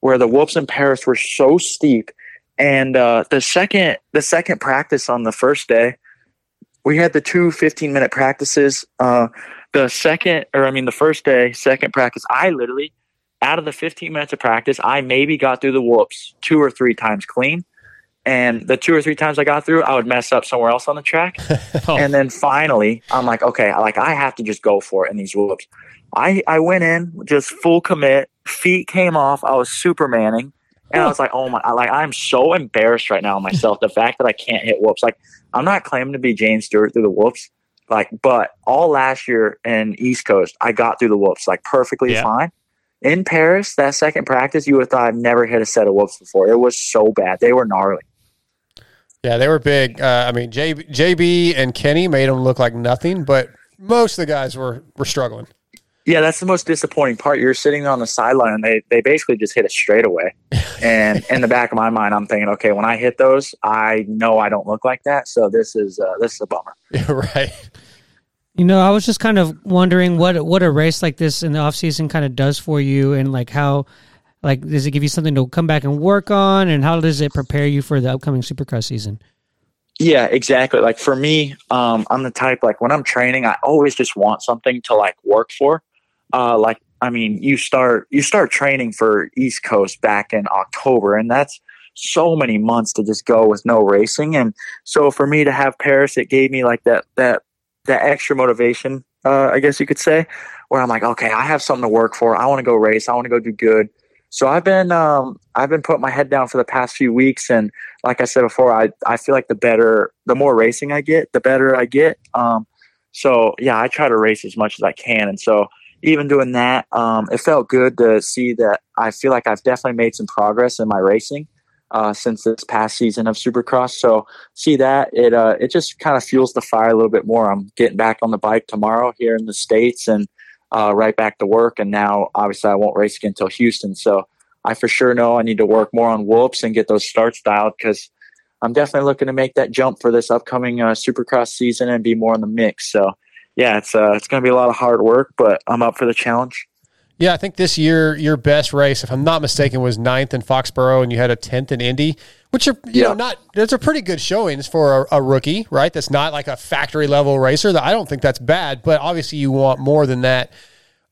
Speaker 11: Where the whoops in Paris were so steep, and uh, the second the second practice on the first day, we had the two 15 minute practices. Uh, the second, or I mean, the first day, second practice, I literally, out of the 15 minutes of practice, I maybe got through the whoops two or three times clean. And the two or three times I got through, I would mess up somewhere else on the track.
Speaker 6: Oh.
Speaker 11: And then finally, I'm like, okay, like I have to just go for it in these whoops. I, I went in just full commit, feet came off. I was supermaning. And I was like, oh my, like I'm so embarrassed right now myself. the fact that I can't hit whoops. Like I'm not claiming to be James Stewart through the whoops. Like, but all last year in East Coast, I got through the whoops like perfectly
Speaker 6: Yeah.
Speaker 11: fine. In Paris, that second practice, you would have thought I've never hit a set of whoops before. It was so bad. They were gnarly.
Speaker 4: Yeah, they were big. Uh, I mean, J, JB and Kenny made them look like nothing, but most of the guys were were struggling.
Speaker 11: Yeah, that's the most disappointing part. You're sitting on the sideline and they, they basically just hit a straightaway. And in the back of my mind, I'm thinking, okay, when I hit those, I know I don't look like that. So this is uh, this is a bummer.
Speaker 4: Yeah, right.
Speaker 5: You know, I was just kind of wondering what what a race like this in the off season kind of does for you, and like how, like, does it give you something to come back and work on, and how does it prepare you for the upcoming Supercross season?
Speaker 11: Yeah, exactly. Like for me, um, I'm the type like when I'm training, I always just want something to like work for. Uh, like I mean, you start you start training for East Coast back in October, and that's so many months to just go with no racing. And so for me to have Paris, it gave me like that that that extra motivation, uh, I guess you could say, where I'm like, okay, I have something to work for. I want to go race. I want to go do good. So I've been um, I've been putting my head down for the past few weeks, and like I said before, I I feel like the better, the more racing I get, the better I get. Um, so yeah, I try to race as much as I can, and so even doing that, um, it felt good to see that. I feel like I've definitely made some progress in my racing uh, since this past season of Supercross. So see that it uh, it just kind of fuels the fire a little bit more. I'm getting back on the bike tomorrow here in the states, and uh, right back to work. And now, obviously, I won't race again until Houston. So I for sure know I need to work more on whoops and get those starts dialed because I'm definitely looking to make that jump for this upcoming uh, Supercross season and be more in the mix. So yeah, it's uh, it's going to be a lot of hard work, but I'm up for the challenge.
Speaker 4: Yeah, I think this year your best race, if I'm not mistaken, was ninth in Foxborough, and you had a tenth in Indy, which are you know not. Those are pretty good showings for a, a rookie, right? That's not like a factory level racer. That I don't think that's bad, but obviously you want more than that.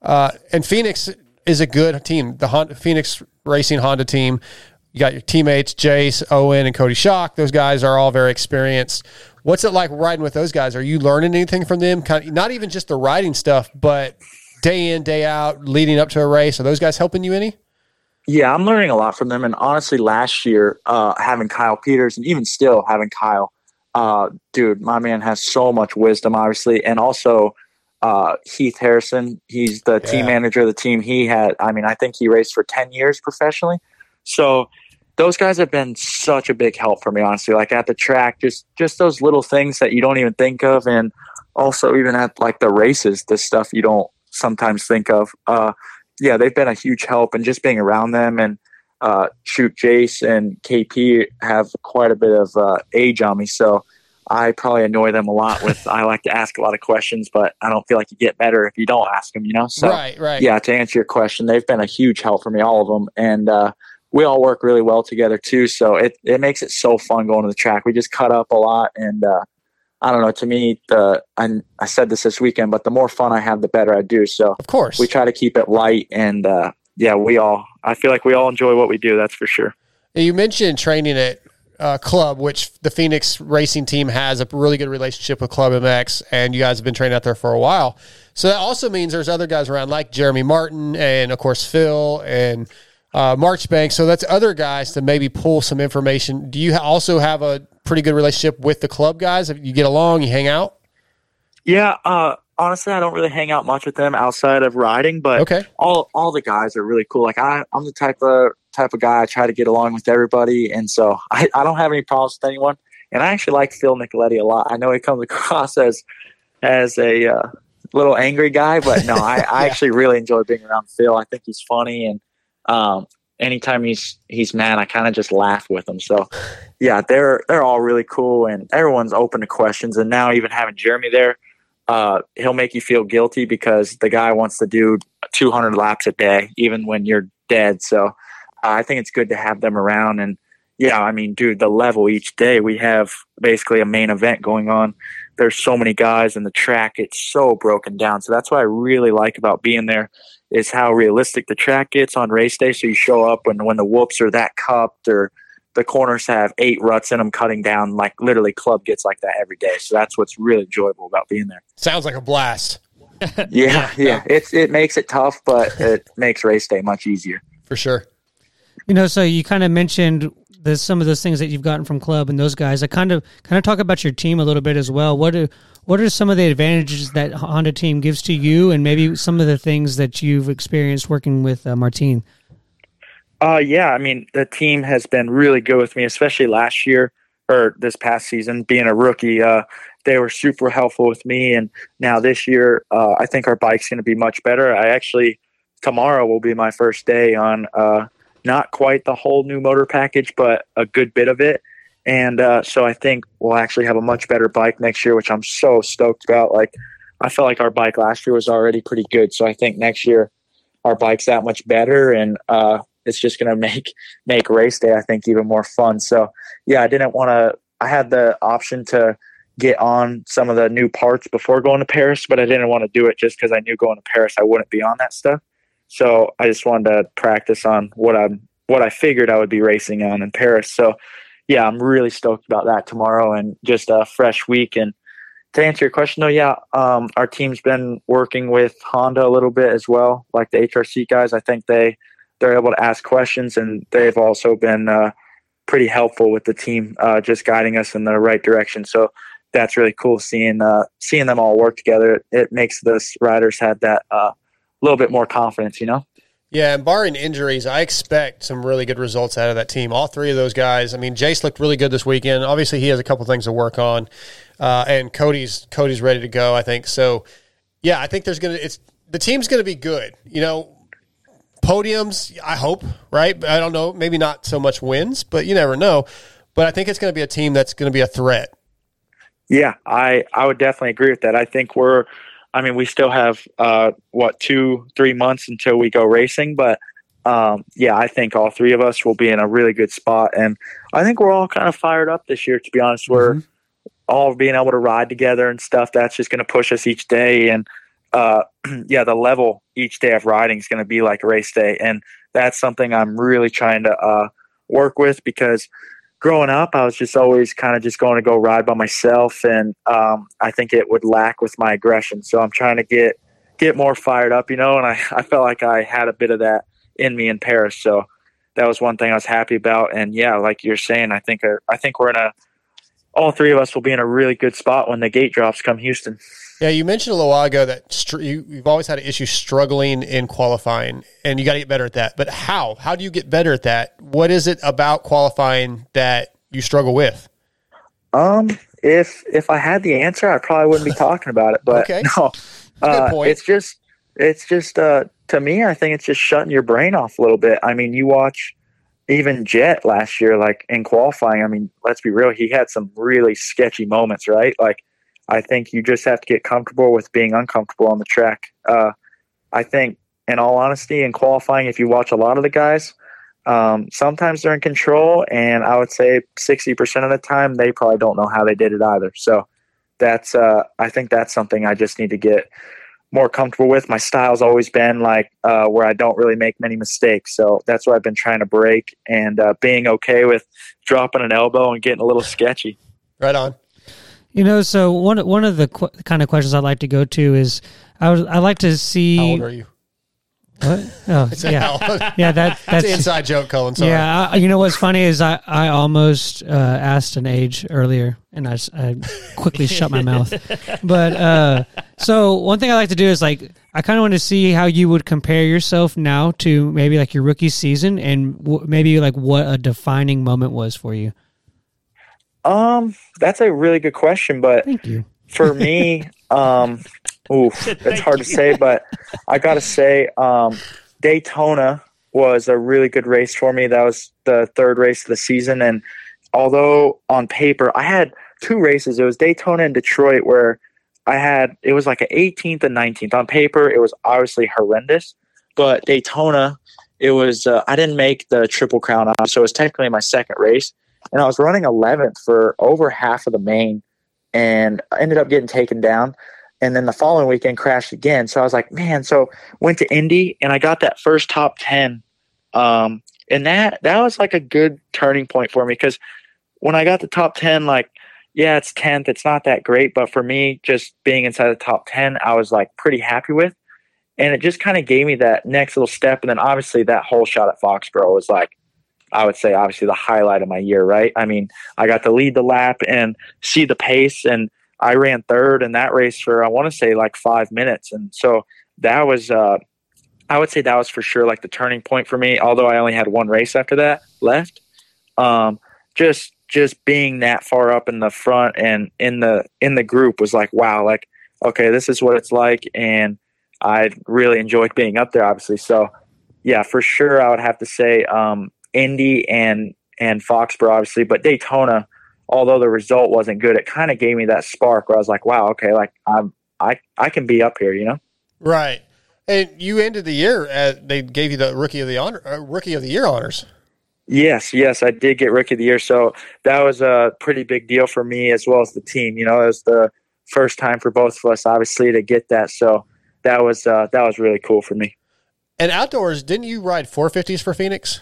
Speaker 4: Uh, and Phoenix is a good team. The Honda, Phoenix Racing Honda team. You got your teammates Jace, Owen, and Cody Schock. Those guys are all very experienced. What's it like riding with those guys? Are you learning anything from them? Kind of, not even just the riding stuff, but day in, day out, leading up to a race. Are those guys helping you any?
Speaker 11: Yeah, I'm learning a lot from them. And honestly, last year, uh, having Kyle Peters and even still having Kyle, uh, dude, my man has so much wisdom, obviously. And also, uh, Heath Harrison, he's the yeah. team manager of the team. He had, I mean, I think he raced for 10 years professionally. So those guys have been such a big help for me, honestly. Like at the track, just just those little things that you don't even think of, and also even at like the races, the stuff you don't sometimes think of. Uh, yeah, they've been a huge help, and just being around them and uh, shoot, Jace and KP have quite a bit of uh, age on me, so I probably annoy them a lot with. I like to ask a lot of questions, but I don't feel like you get better if you don't ask them. You know, so
Speaker 4: right, right.
Speaker 11: Yeah, to answer your question, they've been a huge help for me, all of them, and uh, we all work really well together too. So it, it makes it so fun going to the track. We just cut up a lot. And, uh, I don't know, to me, the, I, I said this this weekend, but the more fun I have, the better I do. So
Speaker 4: of course
Speaker 11: we try to keep it light and, uh, yeah, we all, I feel like we all enjoy what we do. That's for sure.
Speaker 4: You mentioned training at uh, Club, which the Phoenix racing team has a really good relationship with Club MX, and you guys have been training out there for a while. So that also means there's other guys around like Jeremy Martin and of course Phil and uh, Marchbank. So that's other guys to maybe pull some information. Do you also have a pretty good relationship with the club guys? If You get along, you hang out.
Speaker 11: Yeah, uh, honestly, I don't really hang out much with them outside of riding, but
Speaker 4: okay.
Speaker 11: all all the guys are really cool. Like I, I'm the type of type of guy I try to get along with everybody, and so I, I don't have any problems with anyone. And I actually like Phil Nicoletti a lot. I know he comes across as as a uh, little angry guy, but no, I, I yeah. actually really enjoy being around Phil. I think he's funny and um, anytime he's he's mad, I kind of just laugh with him. So yeah, they're they're all really cool, and everyone's open to questions. And now even having Jeremy there, uh, he'll make you feel guilty because the guy wants to do 200 laps a day, even when you're dead. So uh, I think it's good to have them around. And yeah, I mean, dude, the level each day we have basically a main event going on. There's so many guys in the track; it's so broken down. So that's what I really like about being there is how realistic the track gets on race day. So you show up when when the whoops are that cupped or the corners have eight ruts in them cutting down like literally club gets like that every day. So that's what's really enjoyable about being there.
Speaker 4: Sounds like a blast.
Speaker 11: yeah, yeah. It's it makes it tough, but it makes race day much easier.
Speaker 4: For sure.
Speaker 5: You know, so you kind of mentioned the, some of those things that you've gotten from club and those guys. I kind of kind of talk about your team a little bit as well. What do what are some of the advantages that Honda team gives to you, and maybe some of the things that you've experienced working with uh, Martine?
Speaker 11: Uh, yeah, I mean the team has been really good with me, especially last year or this past season. Being a rookie, uh, they were super helpful with me, and now this year, uh, I think our bike's going to be much better. I actually tomorrow will be my first day on uh, not quite the whole new motor package, but a good bit of it. And uh, so I think we'll actually have a much better bike next year, which I'm so stoked about. Like, I felt like our bike last year was already pretty good. So I think next year our bike's that much better. And uh, it's just going to make make race day, I think, even more fun. So, yeah, I didn't want to, I had the option to get on some of the new parts before going to Paris, but I didn't want to do it just because I knew going to Paris I wouldn't be on that stuff. So I just wanted to practice on what I'm what I figured I would be racing on in Paris. So yeah, I'm really stoked about that tomorrow and just a fresh week. And to answer your question, though, yeah, um, our team's been working with Honda a little bit as well, like the HRC guys. I think they they're able to ask questions, and they've also been uh, pretty helpful with the team, uh, just guiding us in the right direction. So that's really cool seeing uh, seeing them all work together. It, it makes the riders have that a uh, little bit more confidence, you know.
Speaker 4: Yeah, and barring injuries, I expect some really good results out of that team. All three of those guys. I mean, Jace looked really good this weekend. Obviously, he has a couple things to work on, uh, and Cody's Cody's ready to go. I think so. Yeah, I think there's gonna it's the team's gonna be good. You know, podiums. I hope right. I don't know. Maybe not so much wins, but you never know. But I think it's going to be a team that's going to be a threat.
Speaker 11: Yeah, I I would definitely agree with that. I think we're I mean, we still have uh, what two, three months until we go racing, but um, yeah, I think all three of us will be in a really good spot, and I think we're all kind of fired up this year. To be honest, we're all being able to ride together and stuff. That's just going to push us each day, and uh, yeah, the level each day of riding is going to be like race day, and that's something I'm really trying to uh, work with because growing up, I was just always kind of just going to go ride by myself, and um, I think it would lack with my aggression. So I'm trying to get get more fired up, you know. And I, I felt like I had a bit of that in me in Paris, so that was one thing I was happy about. And yeah, like you're saying, I think I think we're in a all three of us will be in a really good spot when the gate drops come Houston.
Speaker 4: Yeah, you mentioned a little while ago that str- you, you've always had an issue struggling in qualifying, and you got to get better at that. But how? How do you get better at that? What is it about qualifying that you struggle with?
Speaker 11: Um, if if I had the answer, I probably wouldn't be talking about it. But
Speaker 4: Okay.
Speaker 11: no, uh, it's just it's just uh, to me, I think it's just shutting your brain off a little bit. I mean, you watch even Jett last year, like in qualifying. I mean, let's be real, he had some really sketchy moments, right? Like, I think you just have to get comfortable with being uncomfortable on the track. Uh, I think, in all honesty, in qualifying, if you watch a lot of the guys, um, sometimes they're in control, and I would say sixty percent of the time they probably don't know how they did it either. So that's, uh, I think that's something I just need to get more comfortable with. My style's always been like uh, where I don't really make many mistakes, so that's what I've been trying to break and uh, being okay with dropping an elbow and getting a little sketchy.
Speaker 4: Right on.
Speaker 5: You know, so one one of the qu- kind of questions I'd like to go to is I was I like to see.
Speaker 4: How old are you?
Speaker 5: What? Oh,
Speaker 4: I said how
Speaker 5: yeah, yeah. That
Speaker 4: It's
Speaker 5: that's
Speaker 4: an inside joke, Cullin. Sorry.
Speaker 5: Yeah, I, you know what's funny is I I almost uh, asked an age earlier, and I quickly shut my mouth. But uh, so one thing I like to do is like I kind of want to see how you would compare yourself now to maybe like your rookie season, and w- maybe like what a defining moment was for you.
Speaker 11: Um, that's a really good question, but
Speaker 5: Thank you.
Speaker 11: for me, um, oof, it's hard to say, but I gotta say, um, Daytona was a really good race for me. That was the third race of the season, and although on paper I had two races, it was Daytona and Detroit, where I had it was like an 18th and 19th. On paper, it was obviously horrendous, but Daytona, it was uh, I didn't make the Triple Crown, so it was technically my second race, and I was running 11th for over half of the main and I ended up getting taken down. And then the following weekend crashed again. So I was like, man, so went to Indy and I got that first top 10. Um, and that, that was like a good turning point for me because when I got the top 10, like, yeah, it's 10th. It's not that great. But for me, just being inside the top 10, I was like pretty happy with. And it just kind of gave me that next little step. And then obviously that whole shot at Foxborough was like, I would say obviously the highlight of my year, right? I mean, I got to lead the lap and see the pace, and I ran third in that race for I want to say like five minutes, and so that was uh, I would say that was for sure like the turning point for me. Although I only had one race after that left, um, just just being that far up in the front and in the in the group was like wow, like okay, this is what it's like, and I really enjoyed being up there, obviously. So yeah, for sure, I would have to say um, Indy and and Foxborough, obviously, but Daytona, although the result wasn't good, it kind of gave me that spark where I was like, wow, okay, like I'm I I can be up here, you know.
Speaker 4: Right. And you ended the year at they gave you the rookie of the honor uh, rookie of the year honors.
Speaker 11: Yes, yes, I did get rookie of the year, so that was a pretty big deal for me as well as the team. You know, it was the first time for both of us, obviously, to get that. So that was uh, that was really cool for me.
Speaker 4: And outdoors, didn't you ride 450s for Phoenix?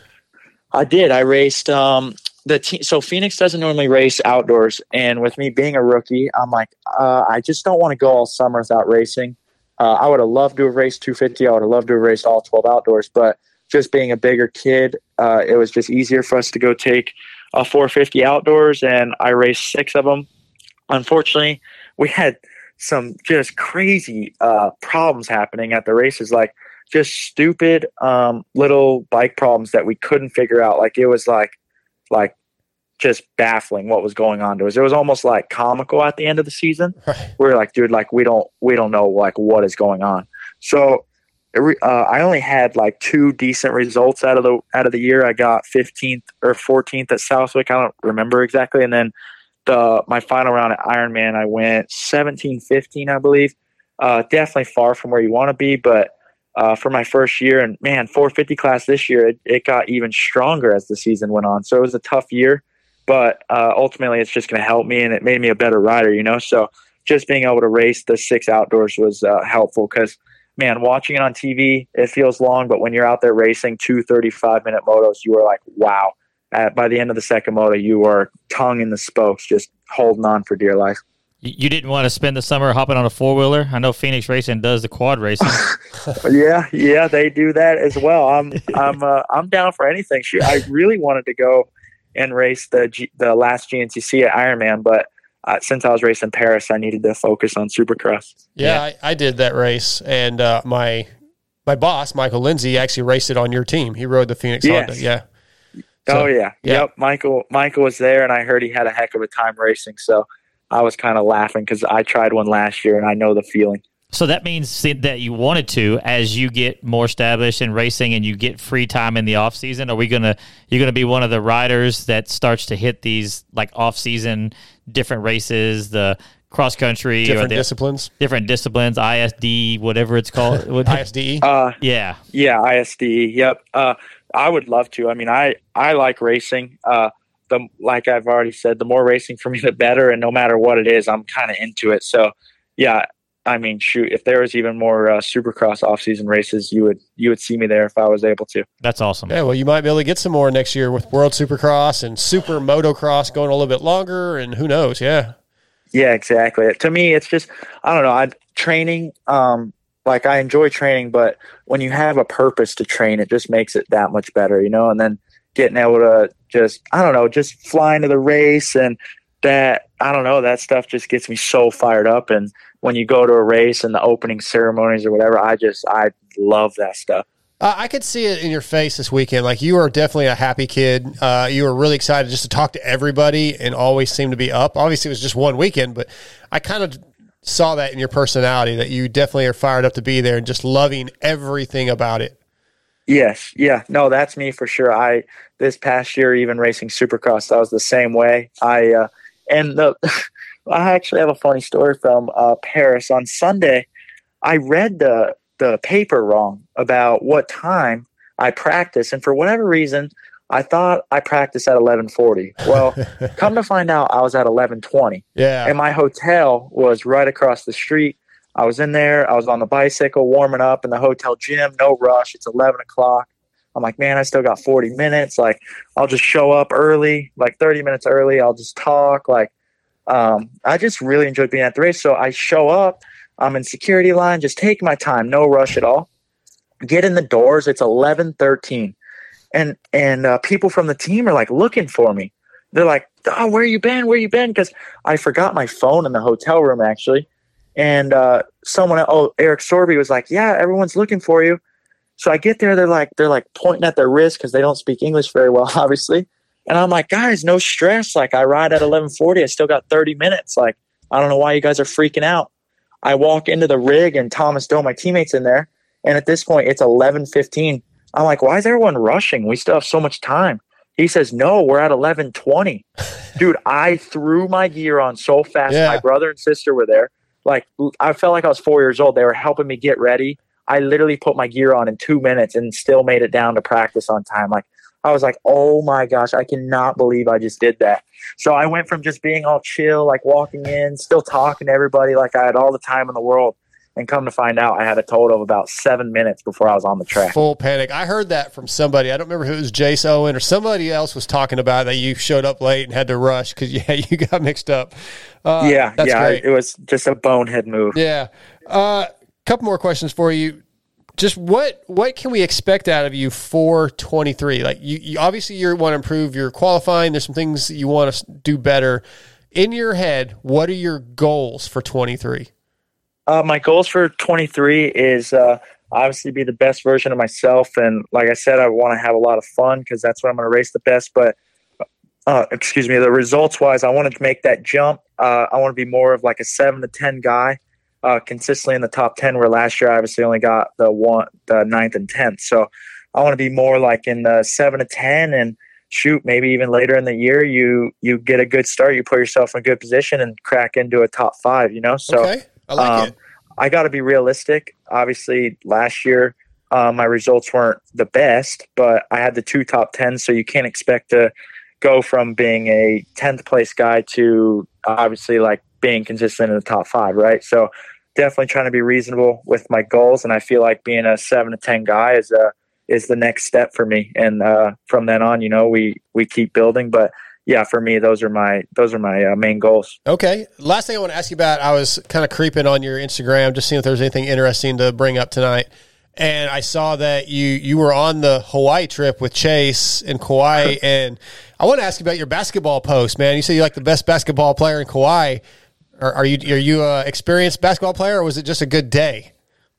Speaker 11: I did. I raced um, the team. So Phoenix doesn't normally race outdoors, and with me being a rookie, I'm like, uh, I just don't want to go all summer without racing. Uh, I would have loved to have raced 250. I would have loved to have raced all 12 outdoors, but just being a bigger kid, uh, it was just easier for us to go take a 450 outdoors, and I raced six of them. Unfortunately, we had some just crazy uh, problems happening at the races, like just stupid um, little bike problems that we couldn't figure out. Like it was like like just baffling what was going on to us. It was almost like comical at the end of the season. We were like, dude, like we don't we don't know like what is going on. So uh, I only had like two decent results out of the out of the year. I got 15th or 14th at Southwick. I don't remember exactly. And then the my final round at Ironman, I went 17, 15, I believe. uh, definitely far from where you want to be, but uh, for my first year, and man, 450 class this year, it, it got even stronger as the season went on. So it was a tough year, but uh, ultimately, it's just going to help me, and it made me a better rider. You know, so just being able to race the six outdoors was uh, helpful because man, watching it on TV, it feels long, but when you're out there racing two 35 minute motos, you are like, wow. By the end of the second moto, you are tongue in the spokes, just holding on for dear life.
Speaker 6: You you didn't want to spend the summer hopping on a four wheeler. I know Phoenix Racing does the quad racing.
Speaker 11: yeah, yeah, they do that as well. I'm I'm uh, I'm down for anything. I really wanted to go and race the G, the last GNCC at Ironman, but uh, since I was racing Paris, I needed to focus on Supercross.
Speaker 4: Yeah, I, I did that race, and uh, my my boss Michael Lindsay actually raced it on your team. He rode the Phoenix
Speaker 11: Yes.
Speaker 4: Honda. Yeah.
Speaker 11: oh yeah.
Speaker 4: yeah.
Speaker 11: yep. Michael Michael was there, and I heard he had a heck of a time racing. So I was kind of laughing because I tried one last year, and I know the feeling.
Speaker 6: So that means that you wanted to, as you get more established in racing and you get free time in the off season. Are we gonna you're gonna be one of the riders that starts to hit these like off season different races, the cross country,
Speaker 4: Different
Speaker 6: the,
Speaker 4: disciplines?
Speaker 6: different disciplines, ISD, whatever it's called,
Speaker 4: ISD.
Speaker 11: Uh,
Speaker 6: yeah,
Speaker 11: Yeah, ISD. Yep. Uh, I would love to. I mean, I I like racing. Uh, the like I've already said, the more racing for me, the better. And no matter what it is, I'm kind of into it. So, yeah. I mean, shoot, if there was even more uh, Supercross off-season races, you would you would see me there if I was able to.
Speaker 6: That's awesome.
Speaker 4: Yeah, well, you might be able to get some more next year with World Supercross and Super Motocross going a little bit longer, and who knows? Yeah.
Speaker 11: Yeah, exactly. To me, it's just I don't know. I training. Um, like I enjoy training, but when you have a purpose to train, it just makes it that much better, you know. And then getting able to just I don't know, just flying to the race and that I don't know that stuff just gets me so fired up. And when you go to a race and the opening ceremonies or whatever, I just I love that stuff.
Speaker 4: Uh, I could see it in your face this weekend. Like you are definitely a happy kid. Uh, you were really excited just to talk to everybody and always seem to be up. Obviously, it was just one weekend, but I kind of saw that in your personality that you definitely are fired up to be there and just loving everything about it.
Speaker 11: Yes, yeah, no, that's me for sure. I this past year, even racing Supercross, I was the same way. I uh, and the I actually have a funny story from uh, Paris on Sunday. I read the the paper wrong about what time I practice, and for whatever reason, I thought I practiced at eleven forty. Well, come to find out, I was at eleven twenty.
Speaker 4: Yeah.
Speaker 11: And my hotel was right across the street. I was in there. I was on the bicycle warming up in the hotel gym. No rush. It's 11 o'clock. I'm like, man, I still got 40 minutes. Like, I'll just show up early, like 30 minutes early. I'll just talk. Like, um, I just really enjoyed being at the race. So I show up. I'm in security line, just take my time, no rush at all. Get in the doors. It's 11:13, and and uh, people from the team are like looking for me. They're like, "Oh, where you been? Where you been?" Because I forgot my phone in the hotel room actually, and uh, someone, oh, Eric Sorby was like, "Yeah, everyone's looking for you." So I get there, they're like, they're like pointing at their wrist because they don't speak English very well, obviously. And I'm like, guys, no stress. Like I ride at 11:40. I still got 30 minutes. Like I don't know why you guys are freaking out. I walk into the rig and Thomas Do, my teammates, in there. And at this point, it's 11:15. I'm like, why is everyone rushing? We still have so much time. He says, no, we're at 11:20. Dude, I threw my gear on so fast.
Speaker 4: Yeah.
Speaker 11: My brother and sister were there. Like I felt like I was four years old. They were helping me get ready. I literally put my gear on in two minutes and still made it down to practice on time. Like I was like, oh my gosh, I cannot believe I just did that. So I went from just being all chill, like walking in, still talking to everybody like I had all the time in the world. And come to find out, I had a total of about seven minutes before I was on the track.
Speaker 4: Full panic. I heard that from somebody. I don't remember who it was, Jace Owen or somebody else was talking about that you showed up late and had to rush because yeah, you got mixed up. Uh,
Speaker 11: yeah, yeah,
Speaker 4: great.
Speaker 11: it was just a bonehead move.
Speaker 4: Yeah. A uh, couple more questions for you. Just what what can we expect out of you for 23? Like you, you obviously you want to improve your qualifying. There's some things that you want to do better. In your head, what are your goals for 23?
Speaker 11: Uh, my goals for 23 is uh, obviously be the best version of myself, and like I said, I want to have a lot of fun because that's what I'm going to race the best. But uh, excuse me, the results wise, I wanted to make that jump. Uh, I want to be more of like a seven to ten guy, uh, consistently in the top ten. Where last year I obviously only got the one, the ninth and tenth. So I want to be more like in the seven to ten, and shoot, maybe even later in the year, you you get a good start, you put yourself in a good position, and crack into a top five. You know, so
Speaker 4: Okay. I like
Speaker 11: um,
Speaker 4: it.
Speaker 11: I got to be realistic. Obviously, last year uh, my results weren't the best, but I had the two top tens, so you can't expect to go from being a tenth place guy to obviously like being consistent in the top five, right? So definitely trying to be reasonable with my goals, and I feel like being a seven to ten guy is a is the next step for me. And uh, from then on, you know, we we keep building, but yeah, for me, those are my those are my uh, main goals.
Speaker 4: Okay. Last thing I want to ask you about, I was kind of creeping on your Instagram, just seeing if there was anything interesting to bring up tonight. And I saw that you you were on the Hawaii trip with Chase in Kauai, and I want to ask you about your basketball post, man. You say you're like the best basketball player in Kauai. Are, are you are you a experienced basketball player, or was it just a good day?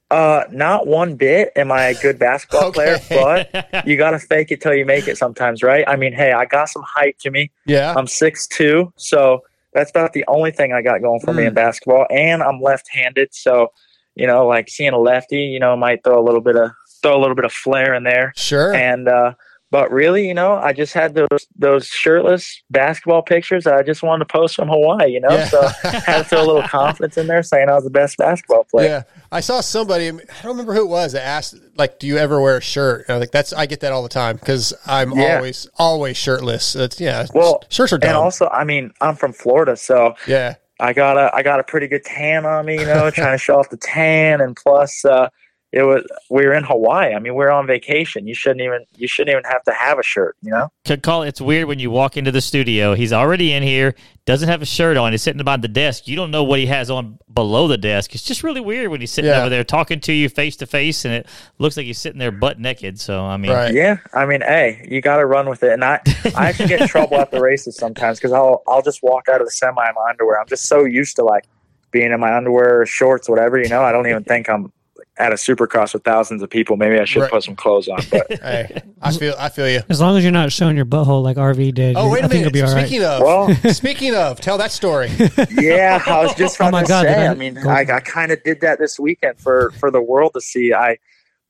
Speaker 11: Uh, not one bit am I a good basketball player, but you got to fake it till you make it sometimes, right? I mean, hey, I got some height to me.
Speaker 4: Yeah.
Speaker 11: I'm six two, so that's about the only thing I got going for me in basketball. And I'm left handed, so you know, like seeing a lefty, you know, might throw a little bit of throw a little bit of flair in there.
Speaker 4: Sure.
Speaker 11: And uh but really, you know, I just had those those shirtless basketball pictures that I just wanted to post from Hawaii, you know.
Speaker 4: Yeah.
Speaker 11: So had to throw a little confidence in there saying I was the best basketball player.
Speaker 4: Yeah, I saw somebody. I don't remember who it was that asked, like, "Do you ever wear a shirt?" And I think that's I get that all the time because I'm
Speaker 11: Yeah.
Speaker 4: always always shirtless. Yeah.
Speaker 11: Well,
Speaker 4: shirts are dumb.
Speaker 11: And also, I mean, I'm from Florida, so
Speaker 4: yeah,
Speaker 11: I got a I got a pretty good tan on me, you know, trying to show off the tan, and plus, uh, it was we were in Hawaii. I mean, we are on vacation. You shouldn't even you shouldn't even have to have a shirt, you know.
Speaker 6: Could call it's weird when you walk into the studio. He's already in here, doesn't have a shirt on. He's sitting behind the desk. You don't know what he has on below the desk. It's just really weird when he's sitting
Speaker 11: Yeah.
Speaker 6: over there talking to you face to face, and it looks like he's sitting there butt naked. So I mean,
Speaker 11: Yeah, I mean, hey, you got to run with it. And I, I actually get in trouble at the races sometimes because I'll, I'll just walk out of the semi in my underwear. I'm just so used to like being in my underwear, or shorts, whatever. You know, I don't even think I'm at a supercross with thousands of people. Maybe I should
Speaker 4: Right.
Speaker 11: put some clothes on. But
Speaker 4: hey, I feel I feel you.
Speaker 5: As long as you're not showing your butthole like RV did.
Speaker 4: Oh wait
Speaker 5: I
Speaker 4: a
Speaker 5: think you'll
Speaker 4: minute!
Speaker 5: be all right.
Speaker 4: Speaking of,
Speaker 11: Well-
Speaker 4: speaking of, tell that story.
Speaker 11: yeah, I was just
Speaker 5: Oh
Speaker 11: about
Speaker 5: my
Speaker 11: to
Speaker 5: God,
Speaker 11: say.
Speaker 5: I
Speaker 11: I, mean,
Speaker 5: go-
Speaker 11: I, I kind of did that this weekend for for the world to see. I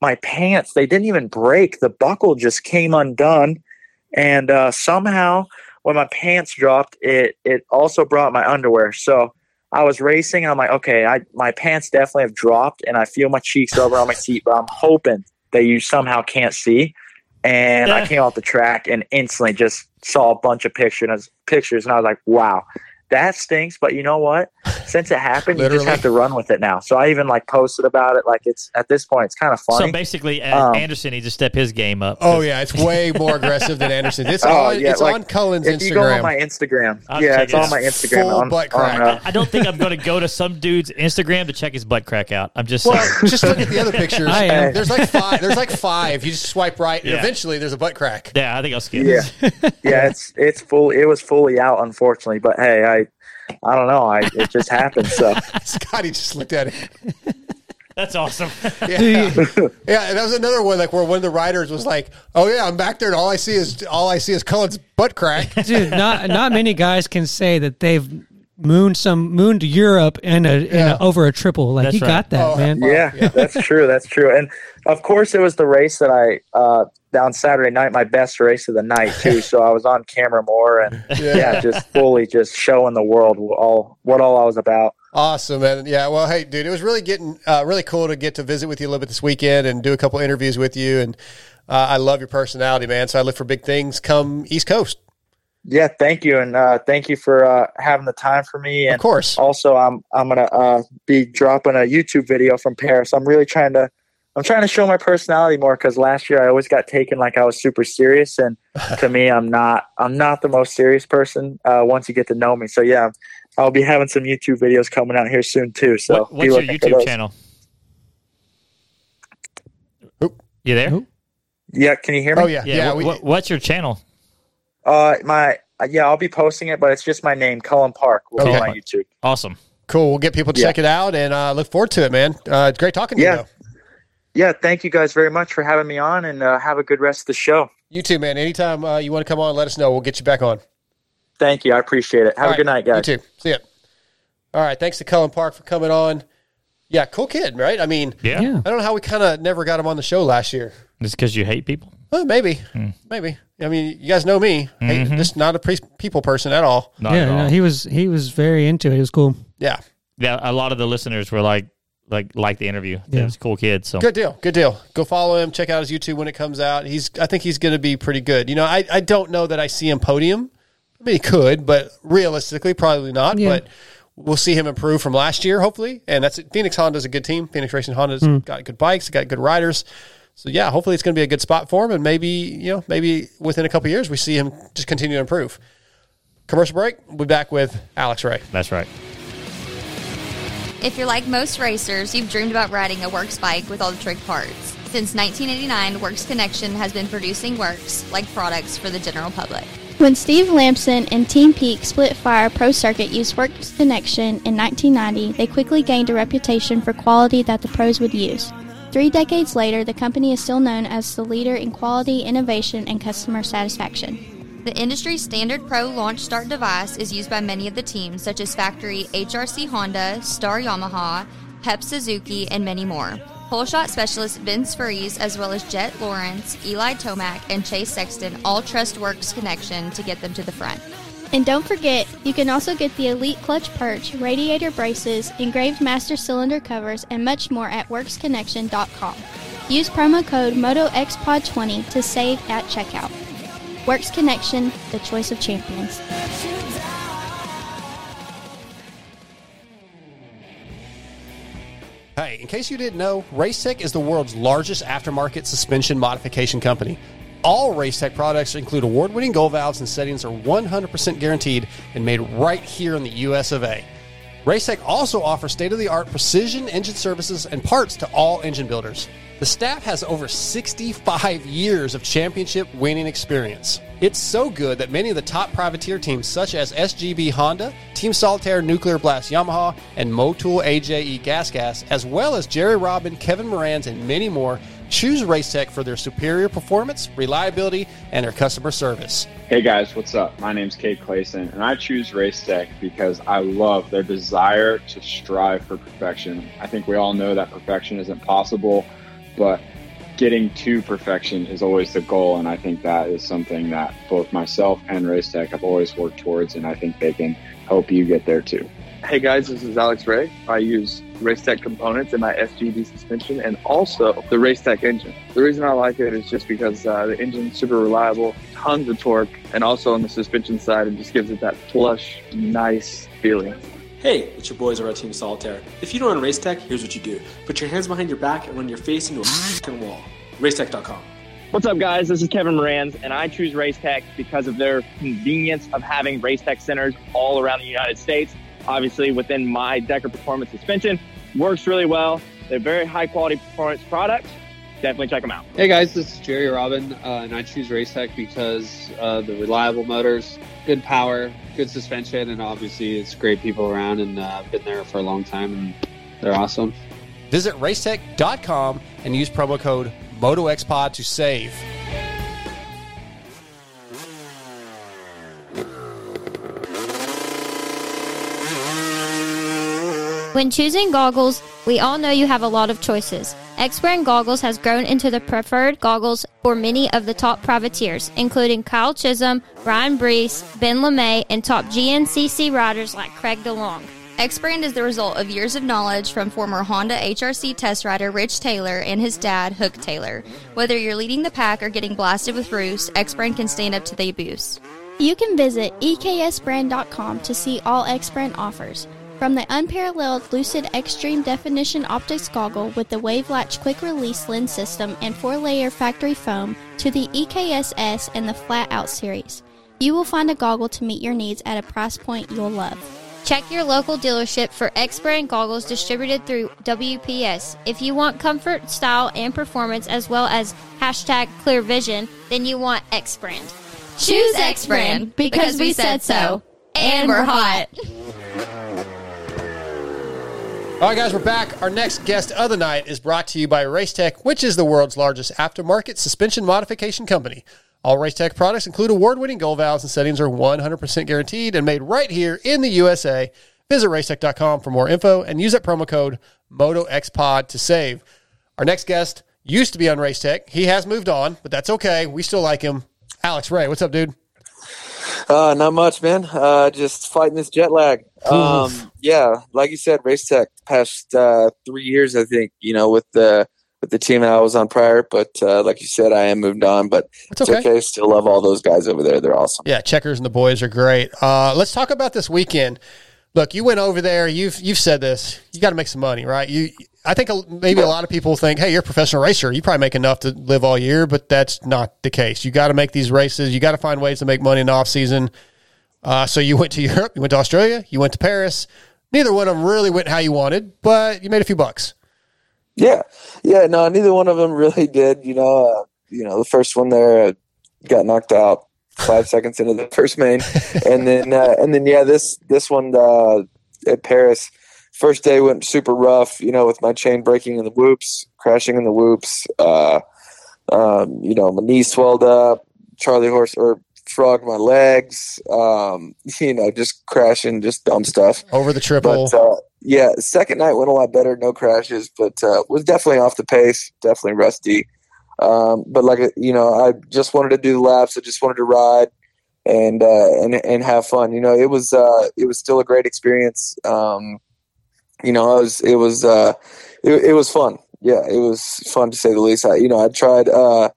Speaker 11: my pants they didn't even break. The buckle just came undone, and uh, somehow when my pants dropped, it it also brought my underwear. So I was racing, and I'm like, okay, I my pants definitely have dropped, and I feel my cheeks over on my seat, but I'm hoping that you somehow can't see. And I came off the track and instantly just saw a bunch of pictures, pictures, and I was like, wow, that stinks. But you know what? Since it happened, you just have to run with it now. So I even like posted about it. Like it's at this point, it's kind of funny.
Speaker 6: So basically, uh,
Speaker 11: Um,
Speaker 6: Anderson needs to step his game up.
Speaker 4: Oh yeah, it's way more aggressive than Anderson. It's
Speaker 11: Oh,
Speaker 4: on
Speaker 11: yeah,
Speaker 4: it's
Speaker 11: like,
Speaker 4: on Cullin's
Speaker 11: if
Speaker 4: Instagram.
Speaker 11: you go on my Instagram,
Speaker 6: I'll
Speaker 11: yeah, it's
Speaker 6: it
Speaker 11: on
Speaker 6: out.
Speaker 11: my Instagram.
Speaker 4: Full
Speaker 11: on,
Speaker 4: butt
Speaker 11: on,
Speaker 4: crack.
Speaker 11: uh,
Speaker 6: I don't think I'm going to go to some dude's Instagram to check his butt crack out. I'm just
Speaker 4: well,
Speaker 6: saying.
Speaker 4: just look at the other pictures.
Speaker 5: I am.
Speaker 4: There's like five. There's like five. You just swipe right, and
Speaker 6: Yeah.
Speaker 4: eventually there's a butt crack.
Speaker 6: Yeah, I think I'll skip.
Speaker 11: yeah, yeah, it's it's full. It was fully out, unfortunately. But hey, I I don't know. I it just happened. So
Speaker 4: Scotty just looked at it.
Speaker 6: That's awesome.
Speaker 4: Yeah. yeah, and that was another one like where one of the riders was like, "Oh yeah, I'm back there, and all I see is all I see is Cullin's butt crack."
Speaker 5: Dude, not not many guys can say that they've mooned some mooned Europe and a, in
Speaker 4: Yeah.
Speaker 5: a over a triple. Like
Speaker 6: That's
Speaker 5: you
Speaker 6: right.
Speaker 5: got that,
Speaker 4: Oh,
Speaker 5: man.
Speaker 11: yeah, that's true. That's true. And of course, it was the race that I uh, on Saturday night, my best race of the night too. So I was on camera more, and
Speaker 4: Yeah.
Speaker 11: yeah, just fully just showing the world all what all I was about.
Speaker 4: Awesome, man. Yeah, well, hey, dude, it was really getting uh, really cool to get to visit with you a little bit this weekend and do a couple interviews with you. And uh, I love your personality, man. So I look for big things come East Coast.
Speaker 11: Yeah, thank you, and uh, thank you for uh, having the time for me. And
Speaker 4: Of course.
Speaker 11: also, I'm I'm gonna uh, be dropping a YouTube video from Paris. I'm really trying to I'm trying to show my personality more because last year I always got taken like I was super serious, and to me, I'm not I'm not the most serious person. Uh, once you get to know me, so yeah, I'll be having some YouTube videos coming out here soon too. So
Speaker 6: What, what's your YouTube channel?
Speaker 4: Oop.
Speaker 6: You there?
Speaker 5: Oop.
Speaker 11: Yeah, can you hear me?
Speaker 4: Oh yeah, yeah.
Speaker 6: what-
Speaker 4: we,
Speaker 6: what- what's your channel?
Speaker 11: Uh, my uh, yeah, I'll be posting it, but it's just my name, Cullin Park, will be
Speaker 4: Okay.
Speaker 11: YouTube.
Speaker 6: Awesome.
Speaker 4: cool. We'll get people to
Speaker 11: Yeah.
Speaker 4: check it out and uh, look forward to it, man. Uh, it's great talking to
Speaker 11: Yeah.
Speaker 4: you. Though.
Speaker 11: Yeah, thank you guys very much for having me on, and uh, have a good rest of the show.
Speaker 4: You too, man. Anytime uh, you want to come on, let us know. We'll get you back on.
Speaker 11: Thank you, I appreciate it. Have
Speaker 4: All
Speaker 11: a
Speaker 4: right.
Speaker 11: good night, guys.
Speaker 4: You too. See ya. All right. Thanks to Cullin Park for coming on. Yeah, cool kid, right? I mean,
Speaker 6: Yeah.
Speaker 5: Yeah.
Speaker 4: I don't know how we kind of never got him on the show last year.
Speaker 6: Just because you hate people?
Speaker 4: Well, maybe,
Speaker 6: Hmm.
Speaker 4: maybe. I mean, you guys know me. Hey,
Speaker 6: Mm-hmm.
Speaker 4: just not a pre- people person at all.
Speaker 6: Not
Speaker 5: yeah,
Speaker 6: at all.
Speaker 5: no, he was he was very into it. It was cool.
Speaker 4: Yeah,
Speaker 6: yeah, a lot of the listeners were like, like like the interview.
Speaker 5: Yeah.
Speaker 6: He's a cool kid. So
Speaker 4: Good deal. Good deal. Go follow him. Check out his YouTube when it comes out. He's. I think he's going to be pretty good. You know, I, I don't know that I see him podium. I mean, he could, but realistically, probably not.
Speaker 5: Yeah.
Speaker 4: But we'll see him improve from last year, hopefully. And that's it. Phoenix Honda's a good team. Phoenix Racing Honda's
Speaker 5: Hmm.
Speaker 4: got good bikes, got good riders. So yeah, hopefully it's going to be a good spot for him, and maybe you know, maybe within a couple years we see him just continue to improve. Commercial break. We'll be back with Alex Ray.
Speaker 6: that's right.
Speaker 12: If you're like most racers, you've dreamed about riding a Works bike with all the trick parts. Since 1989, Works Connection has been producing Works like products for the general public.
Speaker 13: When Steve Lampson and Team Peak Split Fire Pro Circuit used Works Connection in 1990, they quickly gained a reputation for quality that the pros would use. Three decades later, the company is still known as the leader in quality, innovation, and customer satisfaction.
Speaker 12: The industry standard Pro launch start device is used by many of the teams, such as factory HRC Honda, Star Yamaha, Pep Suzuki, and many more. Pole shot specialist Vince Friese, as well as Jett Lawrence, Eli Tomac, and Chase Sexton all trust Works Connection to get them to the front.
Speaker 13: And don't forget, you can also get the Elite Clutch Perch, radiator braces, engraved master cylinder covers, and much more at WorksConnection.com. Use promo code MotoXPod20 to save at checkout. Works Connection, the choice of champions.
Speaker 4: Hey, in case you didn't know, Racetech is the world's largest aftermarket suspension modification company. All Racetech products include award winning gold valves and settings are 100% guaranteed and made right here in the US of A. Racetech also offers state of the art precision engine services and parts to all engine builders. The staff has over 65 years of championship winning experience. It's so good that many of the top privateer teams, such as SGB Honda, Team Solitaire Nuclear Blast Yamaha, and Motul AJE Gas Gas, as well as Jerry Robin, Kevin Moranz, and many more, choose Racetech for their superior performance, reliability, and their customer service.
Speaker 14: Hey guys, what's up? My name's Cade Clason, and I choose Racetech because I love their desire to strive for perfection. I think we all know that perfection isn't possible, but getting to perfection is always the goal, and I think that is something that both myself and Racetech have always worked towards, and I think they can help you get there too.
Speaker 15: Hey guys, this is Alex Ray. I use Racetech components in my SGB suspension and also the Racetech engine. The reason I like it is just because uh, the engine's super reliable, tons of torque, and also on the suspension side, it just gives it that plush, nice feeling.
Speaker 16: Hey, it's your boys over at Team Solitaire. If you don't run Racetech, here's what you do. Put your hands behind your back and run your face into a f***ing wall. Racetech.com.
Speaker 17: What's up, guys? This is Kevin Moranz, and I choose Racetech because of their convenience of having Racetech centers all around the United States. Obviously, within my Decker Performance suspension, works really well. They're very high quality performance products. Definitely check them out.
Speaker 18: Hey guys, this is Jerry Robin, uh, and I choose Racetech because uh, the reliable motors, good power, good suspension, and obviously it's great people around. And uh, I've been there for a long time, and they're awesome.
Speaker 4: Visit racetech.com and use promo code MotoXPod to save.
Speaker 19: When choosing goggles, we all know you have a lot of choices. X Brand Goggles has grown into the preferred goggles for many of the top privateers, including Kyle Chisholm, Ryan Breece, Ben LaMay, and top GNCC riders like Craig DeLong.
Speaker 12: X Brand is the result of years of knowledge from former Honda HRC test rider Rich Taylor and his dad, Hook Taylor. Whether you're leading the pack or getting blasted with roost, X Brand can stand up to the abuse.
Speaker 13: You can visit eksbrand.com to see all X Brand offers. From the unparalleled Lucid Extreme Definition Optics Goggle with the Wave Latch Quick Release Lens System and 4 layer factory foam to the EKSS and the Flat Out series, you will find a goggle to meet your needs at a price point you'll love.
Speaker 19: Check your local dealership for X Brand goggles distributed through WPS. If you want comfort, style, and performance as well as hashtag clear vision, then you want X Brand.
Speaker 12: Choose X Brand because we said so. And we're hot.
Speaker 4: All right, guys, we're back. Our next guest of the night is brought to you by Racetech, which is the world's largest aftermarket suspension modification company. All Racetech products include award winning gold valves and settings are 100% guaranteed and made right here in the USA. Visit racetech.com for more info and use that promo code MotoXPod to save. Our next guest used to be on Racetech. He has moved on, but that's okay. We still like him. Alex Ray, what's up, dude?
Speaker 20: Uh, not much, man. Uh, just fighting this jet lag. Um, yeah, like you said, race tech past uh, three years, I think. You know, with the with the team that I was on prior, but uh, like you said, I am moved on. But
Speaker 4: It's okay.
Speaker 20: Still love all those guys over there. They're awesome.
Speaker 4: Yeah, checkers and the boys are great. Uh, let's talk about this weekend. Look, you went over there. You've you've said this. You got to make some money, right? You, I think maybe a lot of people think, hey, you're a professional racer. You probably make enough to live all year, but that's not the case. You got to make these races. You got to find ways to make money in the off season. Uh, so you went to Europe, you went to Australia, you went to Paris. Neither one of them really went how you wanted, but you made a few bucks.
Speaker 20: Yeah, yeah. No, neither one of them really did. You know, uh, you know, the first one there uh, got knocked out five seconds into the first main, and then uh, and then yeah, this this one uh, at Paris, first day went super rough. You know, with my chain breaking in the whoops, crashing in the whoops. Uh, um, you know, my knee swelled up. Charlie horse or frog my legs. Um, you know, just crashing, just dumb stuff
Speaker 4: over the triple.
Speaker 20: But, uh, yeah, second night went a lot better, no crashes, but uh, was definitely off the pace, definitely rusty. Um, but like you know, I just wanted to do the laps. I just wanted to ride and uh, and and have fun. You know, it was uh, it was still a great experience. Um, you know, I was it was uh, it, it was fun. Yeah, it was fun to say the least. I, you know, I tried uh,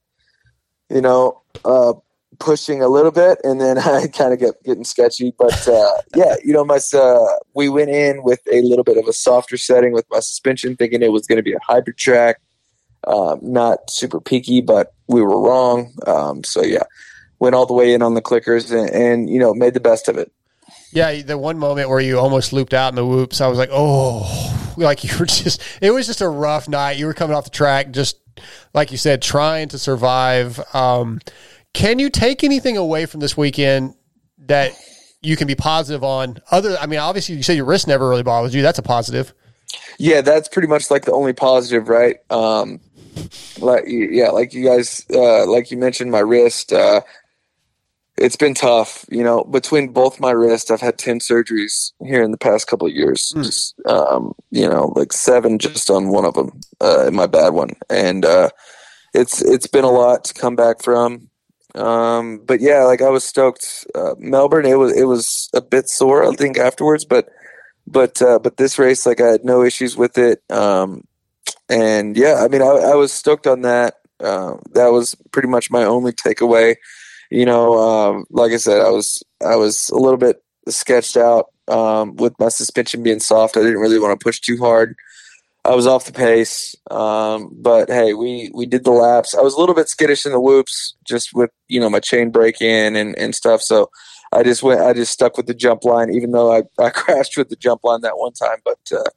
Speaker 20: you know uh, pushing a little bit, and then I kind of get getting sketchy. But uh, yeah, you know, my we went in with a little bit of a softer setting with my suspension, thinking it was going to be a hybrid track, um, not super peaky, but we were wrong. Um, so yeah, went all the way in on the clickers, and, and you know, made the best of it.
Speaker 4: Yeah, the one moment where you almost looped out in the whoops, I was like, oh, like you were just, it was just a rough night. You were coming off the track, just like you said, trying to survive. Um, can you take anything away from this weekend that you can be positive on? Other, I mean, obviously, you said your wrist never really bothers you. That's a positive.
Speaker 20: Yeah, that's pretty much like the only positive, right? Um, like yeah, like you guys, uh, like you mentioned, my wrist. Uh, it's been tough, you know. Between both my wrists, I've had ten surgeries here in the past couple of years. Just, um, you know, like seven just on one of them, uh, my bad one, and uh, it's it's been a lot to come back from. Um, but yeah, like I was stoked. Uh, Melbourne, it was it was a bit sore, I think, afterwards, but but uh, but this race, like I had no issues with it. Um, and yeah, I mean, I, I was stoked on that. Uh, that was pretty much my only takeaway. You know, um, like I said, I was I was a little bit sketched out um, with my suspension being soft. I didn't really want to push too hard. I was off the pace, um, but hey, we we did the laps. I was a little bit skittish in the whoops, just with you know my chain break-in and and stuff. So I just went. I just stuck with the jump line, even though I I crashed with the jump line that one time. But uh,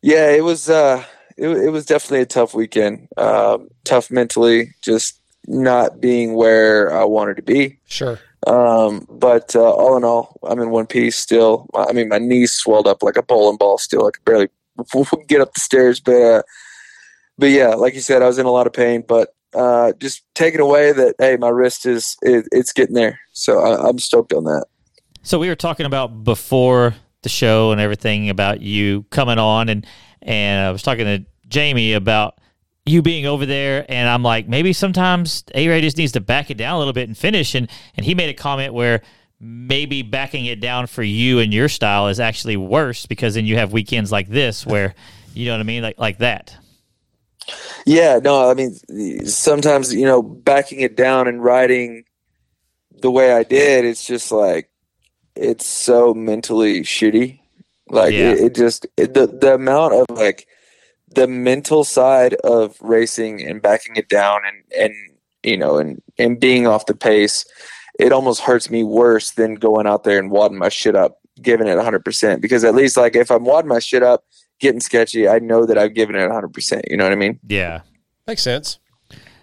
Speaker 20: yeah, it was uh, it, it was definitely a tough weekend. Um, tough mentally, just not being where I wanted to be.
Speaker 4: Sure.
Speaker 20: Um, but uh, all in all, I'm in one piece still. I mean, my knees swelled up like a bowling ball still. I could barely get up the stairs. But uh, but yeah, like you said, I was in a lot of pain. But uh, just taking away that hey, my wrist is it, it's getting there. So I, I'm stoked on that.
Speaker 6: So we were talking about before the show and everything about you coming on, and and I was talking to Jamie about you being over there, and I'm like, maybe sometimes A Ray just needs to back it down a little bit and finish. And and he made a comment where maybe backing it down for you and your style is actually worse because then you have weekends like this where you know what I mean, like like that.
Speaker 20: Yeah, no, I mean, sometimes, you know, backing it down and riding the way I did, it's just like, it's so mentally shitty. Like,
Speaker 6: Yeah.
Speaker 20: it, it just, it, the, the amount of like the mental side of racing and backing it down and, and, you know, and, and being off the pace, it almost hurts me worse than going out there and wadding my shit up, giving it 100%. Because at least, like, if I'm wadding my shit up, getting sketchy, I know that I've given it 100%. You know what I mean?
Speaker 6: Yeah.
Speaker 4: Makes sense.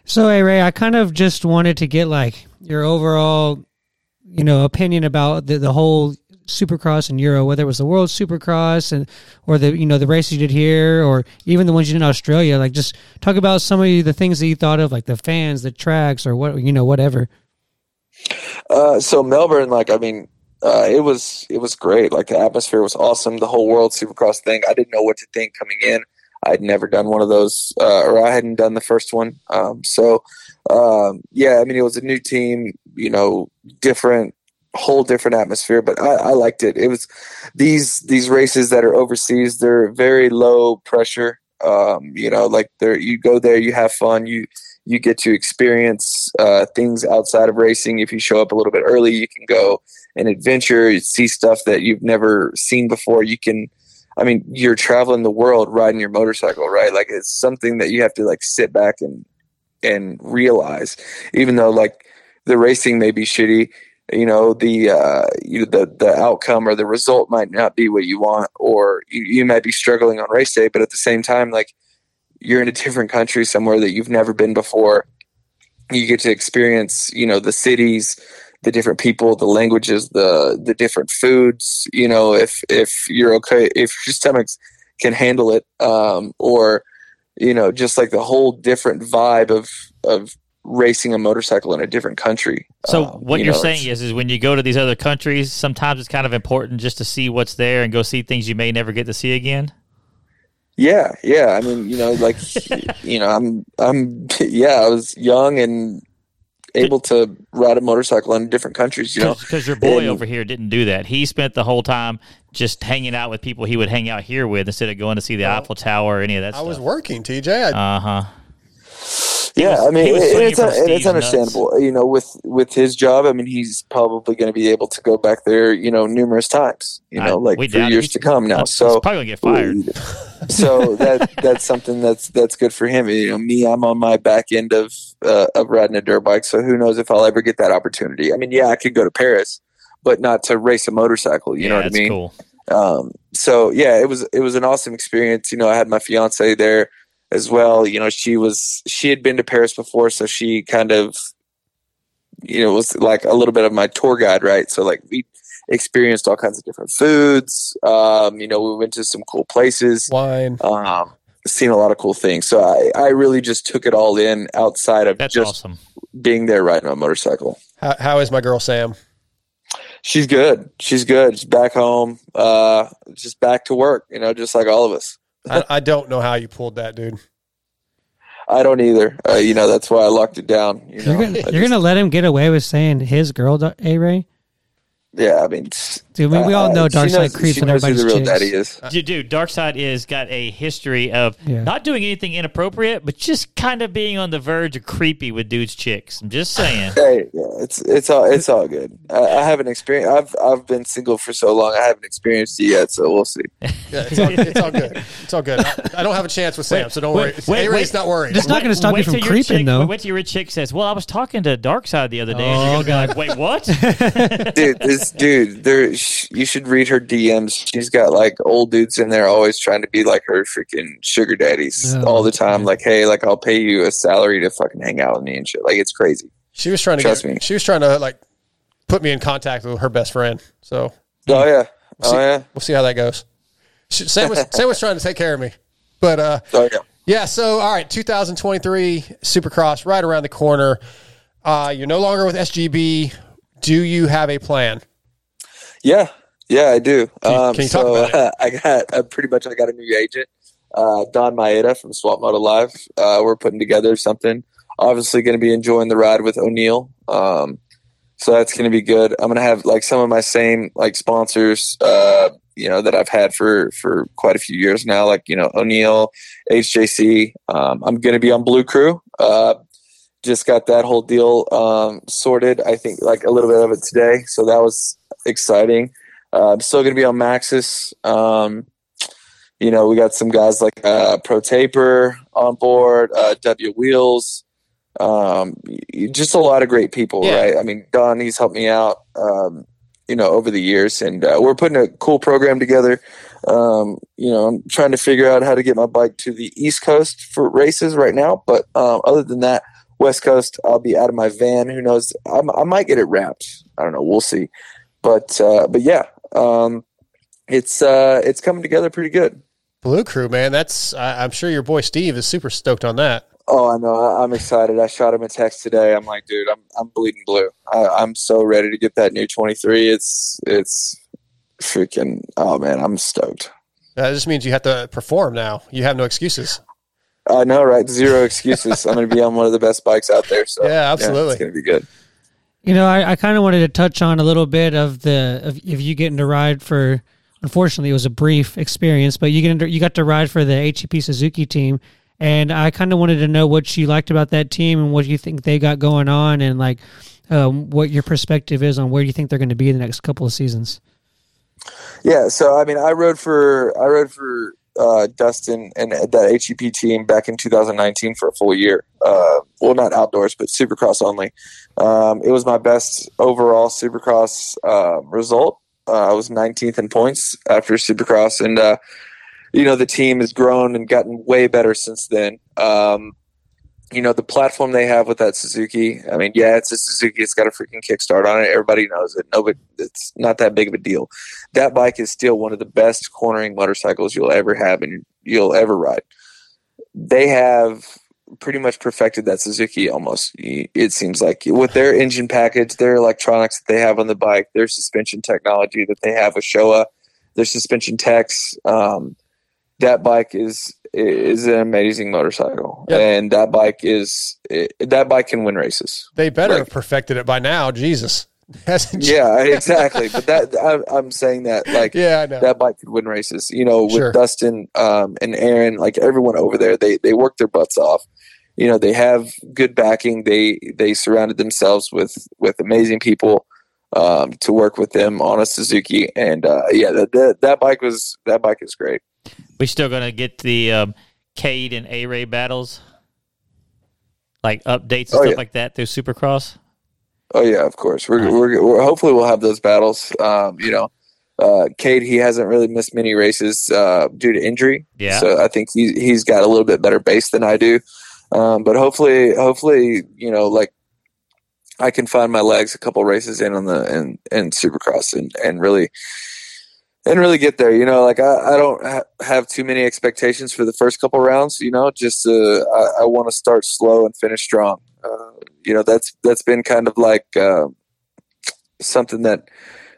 Speaker 5: So, hey Ray, I kind of just wanted to get like your overall, you know, opinion about the, the whole Supercross and Euro, whether it was the World Supercross and or the you know the races you did here, or even the ones you did in Australia. Like, just talk about some of the things that you thought of, like the fans, the tracks, or what you know, whatever.
Speaker 20: Uh, so Melbourne, like, I mean, uh, it was it was great. Like the atmosphere was awesome. The whole World Supercross thing. I didn't know what to think coming in. I'd never done one of those, uh, or I hadn't done the first one. Um, so um, yeah, I mean, it was a new team. You know, different whole different atmosphere. But I, I liked it. It was these these races that are overseas. They're very low pressure. Um, you know, like there you go there, you have fun. You you get to experience uh, things outside of racing. If you show up a little bit early, you can go and adventure, see stuff that you've never seen before. You can, I mean, you're traveling the world riding your motorcycle, right? Like it's something that you have to like sit back and and realize, even though like the racing may be shitty, you know the uh, you, the the outcome or the result might not be what you want, or you, you might be struggling on race day, but at the same time, like you're in a different country somewhere that you've never been before. You get to experience, you know, the cities, the different people, the languages, the the different foods. You know, if if you're okay, if your stomachs can handle it, um, or you know, just like the whole different vibe of of racing a motorcycle in a different country.
Speaker 6: So
Speaker 20: Um,
Speaker 6: what
Speaker 20: you
Speaker 6: you are saying is, is when you go to these other countries, sometimes it's kind of important just to see what's there and go see things you may never get to see again.
Speaker 20: Yeah, yeah. I mean, you know, like you know, I'm I'm yeah, I was young and able to ride a motorcycle in different countries, you know.
Speaker 6: Because your boy
Speaker 20: And-
Speaker 6: over here didn't do that. He spent the whole time just hanging out with people he would hang out here with instead of going to see the Eiffel Tower or any of that
Speaker 4: I
Speaker 6: stuff.
Speaker 4: was working, TJ.
Speaker 6: Uh huh.
Speaker 20: Yeah,
Speaker 6: was-
Speaker 20: I mean,
Speaker 6: he was
Speaker 20: and
Speaker 6: swinging
Speaker 20: it's, and it's
Speaker 6: Steve's nuts.
Speaker 20: understandable. You know, with with his job, I mean, he's probably going to be able to go back there, you know, numerous times. You
Speaker 6: I-
Speaker 20: know, like for years to come now.
Speaker 6: he's
Speaker 20: So
Speaker 6: probably gonna get fired.
Speaker 20: so that that's something that's that's good for him. You know, me, I'm on my back end of uh, of riding a dirt bike, so who knows if I'll ever get that opportunity. I mean, yeah, I could go to Paris, but not to race a motorcycle. You
Speaker 6: yeah,
Speaker 20: know what I mean?
Speaker 6: cool.
Speaker 20: um, so yeah, it was it was an awesome experience. You know, I had my fiance there as well. You know, she was she had been to Paris before, so she kind of you know was like a little bit of my tour guide, right? So like we experienced all kinds of different foods. Um, you know, we went to some cool places,
Speaker 4: wine,
Speaker 20: um, seen a lot of cool things. So I I really just took it all in outside of
Speaker 6: That's
Speaker 20: just
Speaker 6: awesome.
Speaker 20: being there riding a motorcycle.
Speaker 4: how, how is my girl Sam?
Speaker 20: She's good. She's good. She's back home. Uh, just back to work. You know, just like all of us.
Speaker 4: I, I don't know how you pulled that, dude.
Speaker 20: I don't either. Uh, you know, that's why I locked it down. You know,
Speaker 5: You're gonna,
Speaker 20: just-
Speaker 5: gonna let him get away with saying his girl, A Ray?
Speaker 20: yeah. I mean,
Speaker 5: Dude, we, we all
Speaker 20: uh,
Speaker 5: know
Speaker 20: she
Speaker 5: Dark Side
Speaker 20: knows-
Speaker 5: creeps
Speaker 20: she
Speaker 5: on
Speaker 20: knows who
Speaker 5: everybody's
Speaker 20: the real
Speaker 5: chicks.
Speaker 20: daddy is.
Speaker 6: Dude, dude, Darkside is got a history of
Speaker 5: Yeah.
Speaker 6: not doing anything inappropriate, but just kind of being on the verge of creepy with dudes' chicks. I'm just saying.
Speaker 20: Hey, yeah, it's it's all it's all good. I, I haven't experienced. I've I've been single for so long. I haven't experienced it yet, so we'll see.
Speaker 4: Yeah, it's all, it's all good. It's all good. I, I don't have a chance with Sam, so don't worry.
Speaker 6: wait,
Speaker 4: A-Ray's
Speaker 6: wait.
Speaker 4: not worried.
Speaker 5: It's not gonna stop you from
Speaker 6: till your
Speaker 5: creeping,
Speaker 6: chick,
Speaker 5: though.
Speaker 6: Wait till your chick says, "Well, I was talking to Darkside the other day," and
Speaker 5: Oh,
Speaker 6: you're gonna be like, "Wait, what?"
Speaker 20: dude, this dude, there. Sh- You should read her DMs. She's got like old dudes in there, always trying to be like her freaking sugar daddies
Speaker 5: Oh,
Speaker 20: all the time. Like, hey, like I'll pay you a salary to fucking hang out with me and shit. Like, it's crazy.
Speaker 4: She was trying to
Speaker 20: Trust
Speaker 4: get,
Speaker 20: me.
Speaker 4: She was trying to like put me in contact with her best friend. So
Speaker 20: Oh yeah,
Speaker 4: we'll see,
Speaker 20: oh yeah,
Speaker 4: we'll see how that goes. She, Sam was Sam was trying to take care of me, but uh,
Speaker 20: oh yeah.
Speaker 4: yeah. So all right, 2023 Supercross right around the corner. Uh, you're no longer with SGB. Do you have a plan?
Speaker 20: Yeah, yeah, I do.
Speaker 4: Can you-
Speaker 20: um,
Speaker 4: can you talk
Speaker 20: so
Speaker 4: about
Speaker 20: I got uh, pretty much I got a new agent, uh, Don Maeda from Swap Moto Live. Uh, we're putting together something. Obviously, going to be enjoying the ride with O'Neill. Um, so that's going to be good. I'm going to have like some of my same like sponsors, uh, you know, that I've had for for quite a few years now. Like you know, O'Neill, HJC. Um, I'm going to be on Blue Crew. Uh, just got that whole deal um, sorted. I think like a little bit of it today, so that was exciting. Uh, I'm still going to be on Maxxis. Um, you know, we got some guys like uh, Pro Taper on board, uh, W Wheels, um, just a lot of great people,
Speaker 4: Yeah.
Speaker 20: right? I mean, Don, he's helped me out, um, you know, over the years, and uh, we're putting a cool program together. Um, you know, I'm trying to figure out how to get my bike to the East Coast for races right now, but um, other than that, West Coast, I'll be out of my van. Who knows? I, I might get it wrapped. I don't know. We'll see. But uh, but yeah, um, it's uh, it's coming together pretty good.
Speaker 4: Blue Crew, man. That's I, I'm sure your boy Steve is super stoked on that.
Speaker 20: Oh, I know. I- I'm excited. I shot him a text today. I'm like, dude, I'm I'm bleeding blue. I, I'm so ready to get that new 23. It's it's freaking. Oh man, I'm stoked.
Speaker 4: That just means you have to perform now. You have no excuses.
Speaker 20: I know, right? Zero excuses. I'm going to be on one of the best bikes out there. So
Speaker 4: Yeah, absolutely.
Speaker 20: it's going to be good.
Speaker 5: You know, I, I kind of wanted to touch on a little bit of the of if you getting to ride for. Unfortunately, it was a brief experience, but you get you got to ride for the HEP Suzuki team, and I kind of wanted to know what you liked about that team and what you think they got going on, and like um, what your perspective is on where you think they're going to be in the next couple of seasons.
Speaker 20: Yeah, so I mean, I rode for I rode for uh, Dustin and that HEP team back in 2019 for a full year. Uh, well, not outdoors, but Supercross only. Um, it was my best overall Supercross uh, result. Uh, I was 19th in points after Supercross, and uh, you know the team has grown and gotten way better since then. Um, you know the platform they have with that Suzuki. I mean, yeah, it's a Suzuki. It's got a freaking kickstart on it. Everybody knows it. Nobody, it's not that big of a deal. That bike is still one of the best cornering motorcycles you'll ever have and you'll ever ride. They have pretty much perfected that Suzuki almost. It seems like with their engine package, their electronics that they have on the bike, their suspension technology that they have with Showa, their suspension techs. Um, that bike is is an amazing motorcycle,
Speaker 4: Yep.
Speaker 20: and that bike is that bike can win races.
Speaker 4: They better have perfected it by now. Jesus.
Speaker 20: Yeah, exactly. but that I, I'm saying that like
Speaker 4: Yeah,
Speaker 20: that bike could win races. You know, with
Speaker 4: Sure.
Speaker 20: Dustin um, and Aaron, like everyone over there, they they work their butts off. You know, they have good backing. They they surrounded themselves with with amazing people um, to work with them on a Suzuki, and uh, yeah, that, that that bike was that bike is great.
Speaker 6: We still gonna get the um, Cade and A Ray battles, like updates and
Speaker 20: Oh,
Speaker 6: stuff
Speaker 20: yeah.
Speaker 6: like that through Supercross.
Speaker 20: Oh yeah, of course. We're, we're, we're hopefully we'll have those battles. Um, you know, uh, Cade he hasn't really missed many races uh, due to injury.
Speaker 6: Yeah.
Speaker 20: So I think he he's got a little bit better base than I do. Um, but hopefully, hopefully, you know, like I can find my legs a couple races in on the and and Supercross and and really and really get there. You know, like I, I don't ha- have too many expectations for the first couple rounds. You know, just uh, I, I want to start slow and finish strong. Uh, you know, that's that's been kind of like uh, something that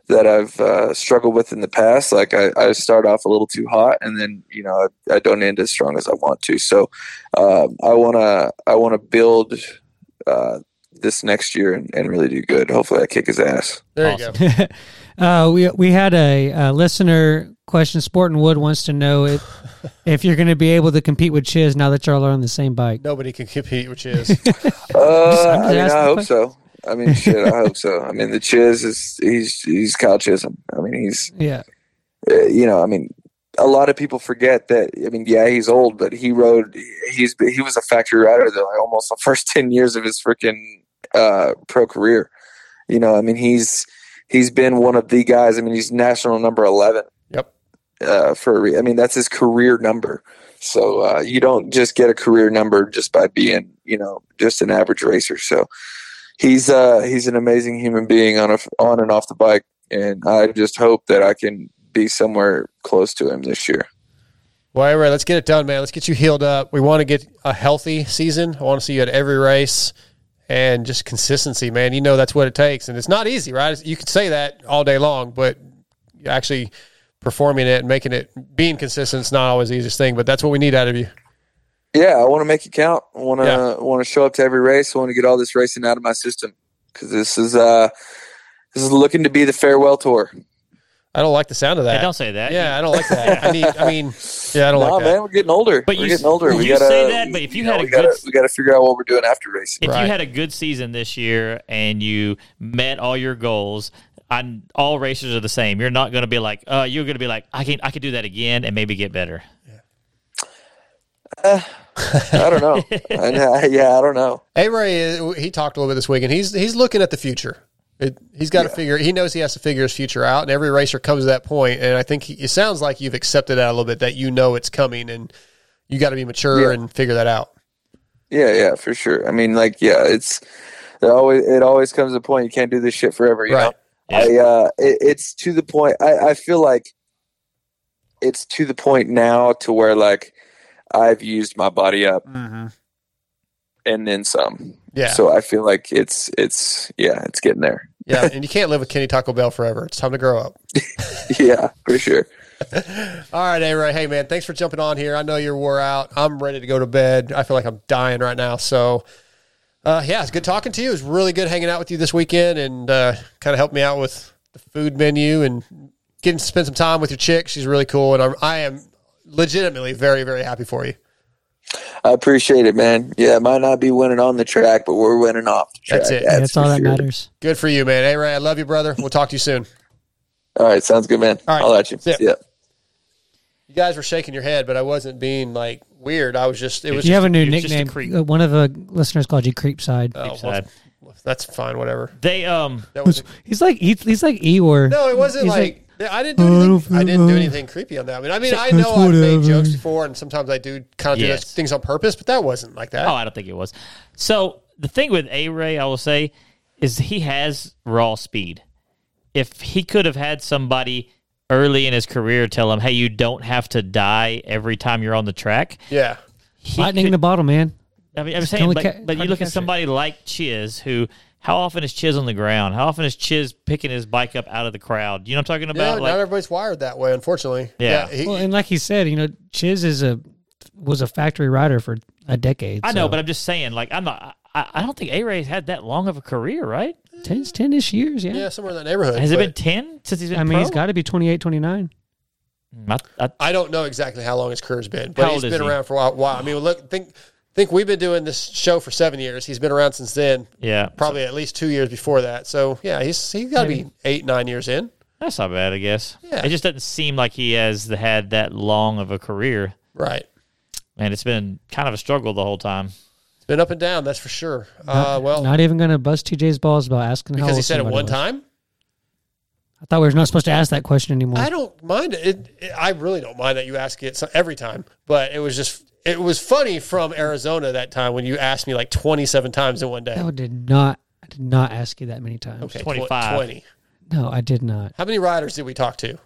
Speaker 20: that I've uh, struggled with in the past. Like I, I start off a little too hot, and then you know I, I don't end as strong as I want to. So um, I wanna I wanna build. Uh, this next year and, and really do good. Hopefully, I kick his ass.
Speaker 4: There you go.
Speaker 5: uh, we we had a, a listener question. Sporting Wood wants to know if, if you're going to be able to compete with Chiz now that y'all are on the same bike.
Speaker 4: Nobody can compete with Chiz.
Speaker 20: Uh,
Speaker 5: I'm just
Speaker 20: I mean, I hope
Speaker 5: the
Speaker 20: so. I mean, shit, I hope so. I mean, the Chiz is he's he's Kyle Chisholm. I mean, he's
Speaker 5: Yeah.
Speaker 20: uh, you know, I mean, a lot of people forget that. I mean, yeah, he's old, but he rode. He's he was a factory rider the like almost the first ten years of his freaking uh, pro career. You know, I mean, he's he's been one of the guys. I mean, he's national number eleven.
Speaker 4: Yep.
Speaker 20: Uh, for re- I mean, that's his career number. So uh, you don't just get a career number just by being, you know, just an average racer. So he's uh, he's an amazing human being on a, on and off the bike, and I just hope that I can be somewhere close to him this year.
Speaker 4: Well, anyway, let's get it done, man. Let's get you healed up. We want to get a healthy season. I want to see you at every race and just consistency, man. You know that's what it takes, and it's not easy, right? You can say that all day long, but actually performing it and making it, being consistent, is not always the easiest thing. But that's what we need out of you.
Speaker 20: Yeah, I want to make it count. I want to
Speaker 4: Yeah.
Speaker 20: want to show up to every race. I want to get all this racing out of my system because this is uh this is looking to be the farewell tour.
Speaker 4: I don't like the sound of that.
Speaker 6: Hey, don't say that.
Speaker 4: Yeah, I don't like that. I mean, I mean, yeah, I don't
Speaker 20: Nah,
Speaker 4: like that.
Speaker 20: man, we're getting older.
Speaker 6: But
Speaker 20: we're
Speaker 6: you-
Speaker 20: getting older. We
Speaker 6: you
Speaker 20: gotta
Speaker 6: say that, but if you
Speaker 20: know,
Speaker 6: had a
Speaker 20: we gotta,
Speaker 6: good-
Speaker 20: we got to figure out what we're doing after racing.
Speaker 6: If you had a good season this year and you met all your goals, I, all racers are the same. You're not going to be like, uh, you're going to be like, I can I can do that again and maybe get better.
Speaker 20: I don't know. I, yeah, I don't know.
Speaker 4: A Ray, he talked a little bit this week, and he's he's looking at the future. It, he's got to figure. He knows he has to figure his future out, and every racer comes to that point. And I think he, it sounds like you've accepted that a little bit. That you know it's coming, and you got to be mature
Speaker 20: Yeah.
Speaker 4: and figure that out.
Speaker 20: Yeah, yeah, for sure. I mean, like, yeah, it's it always it always comes to a point you can't do this shit forever. You know, I uh, it, it's to the point. I I feel like it's to the point now to where like I've used my body up and then some.
Speaker 4: Yeah.
Speaker 20: So I feel like it's it's yeah, it's getting there.
Speaker 4: Yeah, and you can't live with Kenny Taco Bell forever. It's time to grow up.
Speaker 20: yeah, for sure.
Speaker 4: All right, Ray. Hey, man, thanks for jumping on here. I know you're wore out. I'm ready to go to bed. I feel like I'm dying right now. So, Uh, yeah, it's good talking to you. It was really good hanging out with you this weekend and uh, kind of helped me out with the food menu and getting to spend some time with your chick. She's really cool, and I'm, I am legitimately very, very happy for you.
Speaker 20: I appreciate it, man. Yeah, it might not be winning on the track, but we're winning off the track.
Speaker 4: That's it.
Speaker 5: That's all that
Speaker 20: sure.
Speaker 5: matters.
Speaker 4: Good for you, man. Hey, Ray, I love you, brother. We'll talk to you soon.
Speaker 20: All right, sounds good, man.
Speaker 4: All right.
Speaker 20: I'll let you.
Speaker 4: See ya.
Speaker 20: Yeah.
Speaker 4: You guys were shaking your head, but I wasn't being like weird. I was just. It was.
Speaker 5: you
Speaker 4: just
Speaker 5: have a new
Speaker 6: it's just a
Speaker 5: nickname.
Speaker 6: creep.
Speaker 5: Uh, One of the listeners called you Creepside.
Speaker 4: Oh, well, that's fine. Whatever.
Speaker 6: They um
Speaker 4: That was.
Speaker 5: He's like he's, he's like Eeyore.
Speaker 4: No, it wasn't
Speaker 5: He's
Speaker 4: like, yeah, I didn't do anything. I didn't do anything creepy on that. I mean, I mean, I know I've made jokes before, and sometimes I do kind of do
Speaker 6: Yes.
Speaker 4: those things on purpose, but that wasn't like that.
Speaker 6: Oh, I don't think it was. So the thing with A Ray, I will say, is he has raw speed. If he could have had somebody early in his career tell him, "Hey, you don't have to die every time you're on the track,"
Speaker 4: Yeah.
Speaker 6: he
Speaker 5: Lightning in
Speaker 6: could-
Speaker 5: the bottle, man.
Speaker 6: I mean, I'm saying,
Speaker 5: only
Speaker 6: but,
Speaker 5: ca-
Speaker 6: but you
Speaker 5: hard to
Speaker 6: look at
Speaker 5: capture.
Speaker 6: somebody like Chiz, who how often is Chiz on the ground? How often is Chiz picking his bike up out of the crowd? You know what I'm talking about?
Speaker 4: Yeah,
Speaker 6: about?
Speaker 4: not everybody's wired that way, unfortunately.
Speaker 6: Yeah.
Speaker 4: he-
Speaker 5: well, and like he said, you know, Chiz is a was a factory rider for a decade.
Speaker 6: I know, but I'm just saying, like, I'm not. I, I don't think A Ray's had that long of a career, right?
Speaker 5: 10 10-ish years, yeah.
Speaker 4: yeah, somewhere in that neighborhood.
Speaker 6: Has it been ten since he's been?
Speaker 5: I mean,
Speaker 6: pro?
Speaker 5: he's got to be 28, 29.
Speaker 6: Mm, I, I,
Speaker 4: I don't know exactly how long his career's been, but he's been
Speaker 6: he?
Speaker 4: around for a while. while. I mean, look, think think we've been doing this show for seven years. He's been around since then.
Speaker 6: yeah,
Speaker 4: Probably at least two years before that. So yeah, he's he's got to be eight nine years in.
Speaker 6: That's not bad, I guess.
Speaker 4: Yeah.
Speaker 6: It just doesn't seem like he has had that long of a career,
Speaker 4: Right.
Speaker 6: and it's been kind of a struggle the whole time.
Speaker 4: It's been up and down. That's for sure. Uh,
Speaker 5: Not-
Speaker 4: well,
Speaker 5: not even going to bust TJ's balls about asking how
Speaker 4: because he said it one
Speaker 5: was.
Speaker 4: time.
Speaker 5: I thought we were not supposed to ask that question anymore.
Speaker 4: I don't mind it. It, it. I really don't mind that you ask it so- every time, but it was just it was funny from Arizona that time when you asked me like twenty seven times in one day.
Speaker 5: I did not. I did not ask you that many times.
Speaker 4: Okay, tw-
Speaker 6: 25.
Speaker 4: twenty.
Speaker 5: No, I did not.
Speaker 4: How many riders did we talk to?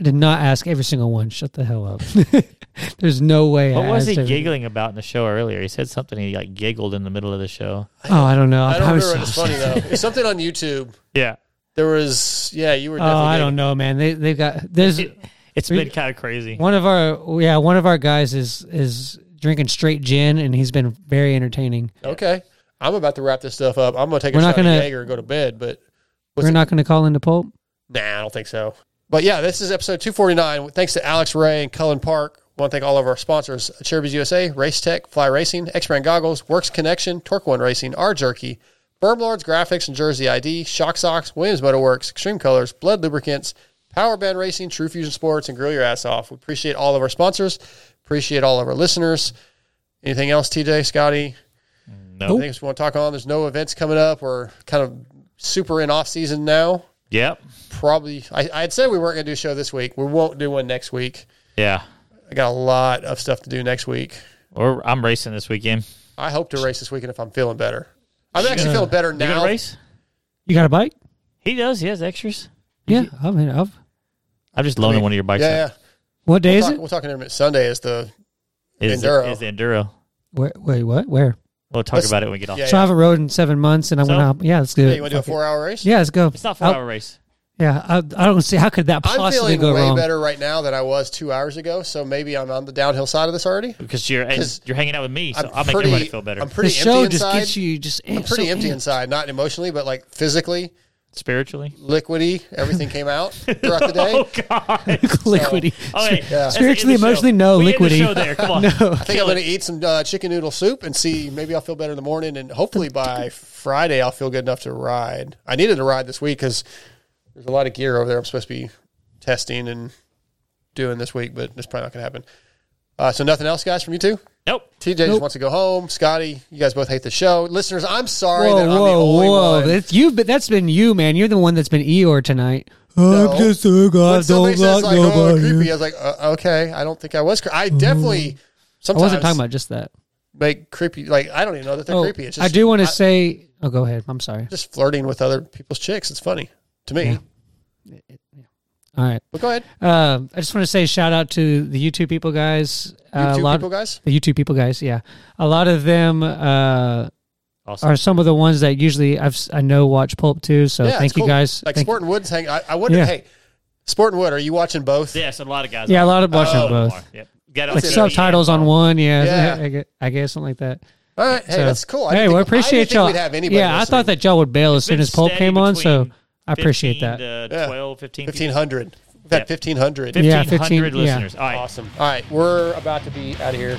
Speaker 5: I did not ask every single one. Shut the hell up. There's no way.
Speaker 6: What
Speaker 5: I
Speaker 6: was he
Speaker 5: asked every-
Speaker 6: giggling about in the show earlier? He said something. He like giggled in the middle of the show.
Speaker 5: Oh, I don't know.
Speaker 4: I don't
Speaker 5: was
Speaker 4: remember. It's funny though. It's something on YouTube.
Speaker 6: Yeah,
Speaker 4: There was yeah, you were.
Speaker 5: Oh,
Speaker 4: Definitely
Speaker 5: I don't know, man. They they've got there's
Speaker 6: It,
Speaker 5: has
Speaker 6: been kind of crazy.
Speaker 5: one of our yeah one of our guys is is drinking straight gin and he's been very entertaining.
Speaker 4: Okay, I'm about to wrap this stuff up. I'm gonna take
Speaker 5: We're
Speaker 4: shot
Speaker 5: not
Speaker 4: of
Speaker 5: gonna-
Speaker 4: Jaeger and go to bed. But
Speaker 5: We're
Speaker 4: it-
Speaker 5: not going to call into Pulp.
Speaker 4: Nah, I don't think so. But yeah, this is episode 249. Thanks to Alex Ray and Cullin Park. want to thank all of our sponsors Acerbis USA, Race Tech, Fly Racing, X Brand Goggles, Works Connection, Torque One Racing, R Jerky, Berm Lords Graphics and Jersey ID, Shock Socks, Williams Motorworks, Extreme Colors, Blud Lubricants, Power Band Racing, True Fusion Sports, and Grill Your Ass Off. We appreciate all of our sponsors, appreciate all of our listeners. Anything else, TJ, Scotty?
Speaker 6: No.
Speaker 4: Anything else we want to talk on? There's no events coming up. We're kind of super in off season now
Speaker 6: Yep.
Speaker 4: probably I, I had said we weren't going to do a show this week. We won't do one next week.
Speaker 6: Yeah.
Speaker 4: I got a lot of stuff to do next week.
Speaker 6: Or I'm racing this weekend.
Speaker 4: I hope to race this weekend if I'm feeling better. I'm actually
Speaker 5: Yeah.
Speaker 4: feeling better
Speaker 6: You
Speaker 4: now.
Speaker 6: gonna race?
Speaker 5: You got a bike?
Speaker 6: He does. He has extras.
Speaker 5: Yeah, I mean, I've,
Speaker 6: I'm just loaning one of your bikes.
Speaker 4: Yeah,
Speaker 6: out.
Speaker 4: yeah.
Speaker 5: what day
Speaker 4: we'll
Speaker 5: is
Speaker 4: talk,
Speaker 5: it?
Speaker 4: We'll talk intermittent Sunday is the
Speaker 6: Is
Speaker 4: Enduro.
Speaker 6: Is the enduro?
Speaker 5: Where, wait, what? Where?
Speaker 6: We'll talk
Speaker 4: Let's-
Speaker 6: about it when we get off.
Speaker 4: yeah,
Speaker 5: so I haven't rode in seven months, and I'm
Speaker 6: So?
Speaker 5: gonna. Yeah, let's do
Speaker 4: yeah,
Speaker 5: it.
Speaker 4: you want to do a
Speaker 5: Fuck it.
Speaker 4: four hour race?
Speaker 5: Yeah, let's go.
Speaker 6: It's not a four
Speaker 5: I'll-
Speaker 6: hour race.
Speaker 5: Yeah, I, I don't see how could that possibly I'm
Speaker 4: feeling
Speaker 5: go
Speaker 4: way
Speaker 5: wrong.
Speaker 4: better right now than I was two hours ago. So maybe I'm on the downhill side of this already.
Speaker 6: Because you're and
Speaker 4: 'Cause
Speaker 6: you're hanging out with me, so
Speaker 4: I'm
Speaker 6: I'll make
Speaker 4: pretty-
Speaker 6: everybody feel better.
Speaker 4: I'm pretty
Speaker 5: the show
Speaker 4: empty
Speaker 5: just
Speaker 4: inside.
Speaker 5: gets you just.
Speaker 4: I'm pretty
Speaker 5: so
Speaker 4: empty
Speaker 5: amped.
Speaker 4: inside, not emotionally, but like physically,
Speaker 6: Spiritually.
Speaker 4: liquidy. Everything came out throughout the day.
Speaker 6: Oh God.
Speaker 5: liquidy.
Speaker 6: Oh, wait.
Speaker 4: Yeah.
Speaker 6: That's the end of
Speaker 5: Spiritually,
Speaker 6: the show.
Speaker 5: emotionally, no.
Speaker 6: We end the
Speaker 5: liquidy.
Speaker 6: show there. Come on.
Speaker 5: no.
Speaker 4: I think I'm going to eat some uh, chicken noodle soup and see. Maybe I'll feel better in the morning, and hopefully by Friday I'll feel good enough to ride. I needed to ride this week because there's a lot of gear over there. I'm supposed to be testing and doing this week, but it's probably not going to happen. Uh, so nothing else, guys, from you two.
Speaker 6: Nope.
Speaker 4: TJ just wants to go home. Scotty, you guys both hate the show. Listeners, I'm sorry
Speaker 5: Whoa,
Speaker 4: that I'm the only
Speaker 5: whoa!
Speaker 4: one.
Speaker 5: That's you, but that's been you, man. You're the one that's been Eeyore tonight.
Speaker 4: No.
Speaker 5: I'm just a guy.
Speaker 4: when
Speaker 5: Don't
Speaker 4: somebody says
Speaker 5: like
Speaker 4: like, "Oh, creepy," I was like, uh, "Okay, I don't think I was." Cre- I definitely
Speaker 5: I
Speaker 4: sometimes
Speaker 5: wasn't talking about just that.
Speaker 4: make creepy. Like I don't even know that they're
Speaker 5: Oh,
Speaker 4: creepy. It's just,
Speaker 5: I do want to say. Oh, go ahead. I'm sorry.
Speaker 4: just flirting with other people's chicks. It's funny to me.
Speaker 5: Yeah. All right.
Speaker 4: But go ahead.
Speaker 5: Uh, I just want to say shout out to the YouTube people guys. Uh,
Speaker 4: YouTube
Speaker 5: a lot,
Speaker 4: people guys?
Speaker 5: The YouTube people guys. Yeah, a lot of them uh,
Speaker 6: Awesome.
Speaker 5: are some of the ones that usually I've s- I know watch Pulp too. So
Speaker 4: yeah,
Speaker 5: thank you
Speaker 4: cool.
Speaker 5: guys.
Speaker 4: Like
Speaker 5: Thank-
Speaker 4: Sport and Woods hang. I, I wonder.
Speaker 5: Yeah.
Speaker 4: Hey, Sport and Wood, are you watching both?
Speaker 6: Yes, a lot of guys.
Speaker 5: Yeah, a lot of watching
Speaker 6: Oh,
Speaker 5: both.
Speaker 6: more. Yep. Got
Speaker 5: like subtitles on one. Yeah,
Speaker 4: Yeah.
Speaker 5: I, guess, I guess something like that.
Speaker 4: All right, hey,
Speaker 5: So-
Speaker 4: that's cool. I
Speaker 5: hey,
Speaker 4: didn't
Speaker 5: we
Speaker 4: think- I
Speaker 5: appreciate
Speaker 4: didn't
Speaker 5: y'all.
Speaker 4: we'd have anybody
Speaker 5: yeah, I thought that y'all would bail as soon as Pope
Speaker 6: steady
Speaker 5: came on, so
Speaker 6: between
Speaker 5: I appreciate that.
Speaker 6: to
Speaker 4: Yeah.
Speaker 6: 12, 15
Speaker 4: 1500. We've had 1500.
Speaker 5: Yeah,
Speaker 6: 1500
Speaker 5: 15 yeah.
Speaker 6: listeners. All right.
Speaker 4: Awesome. All right, we're about to be out of here.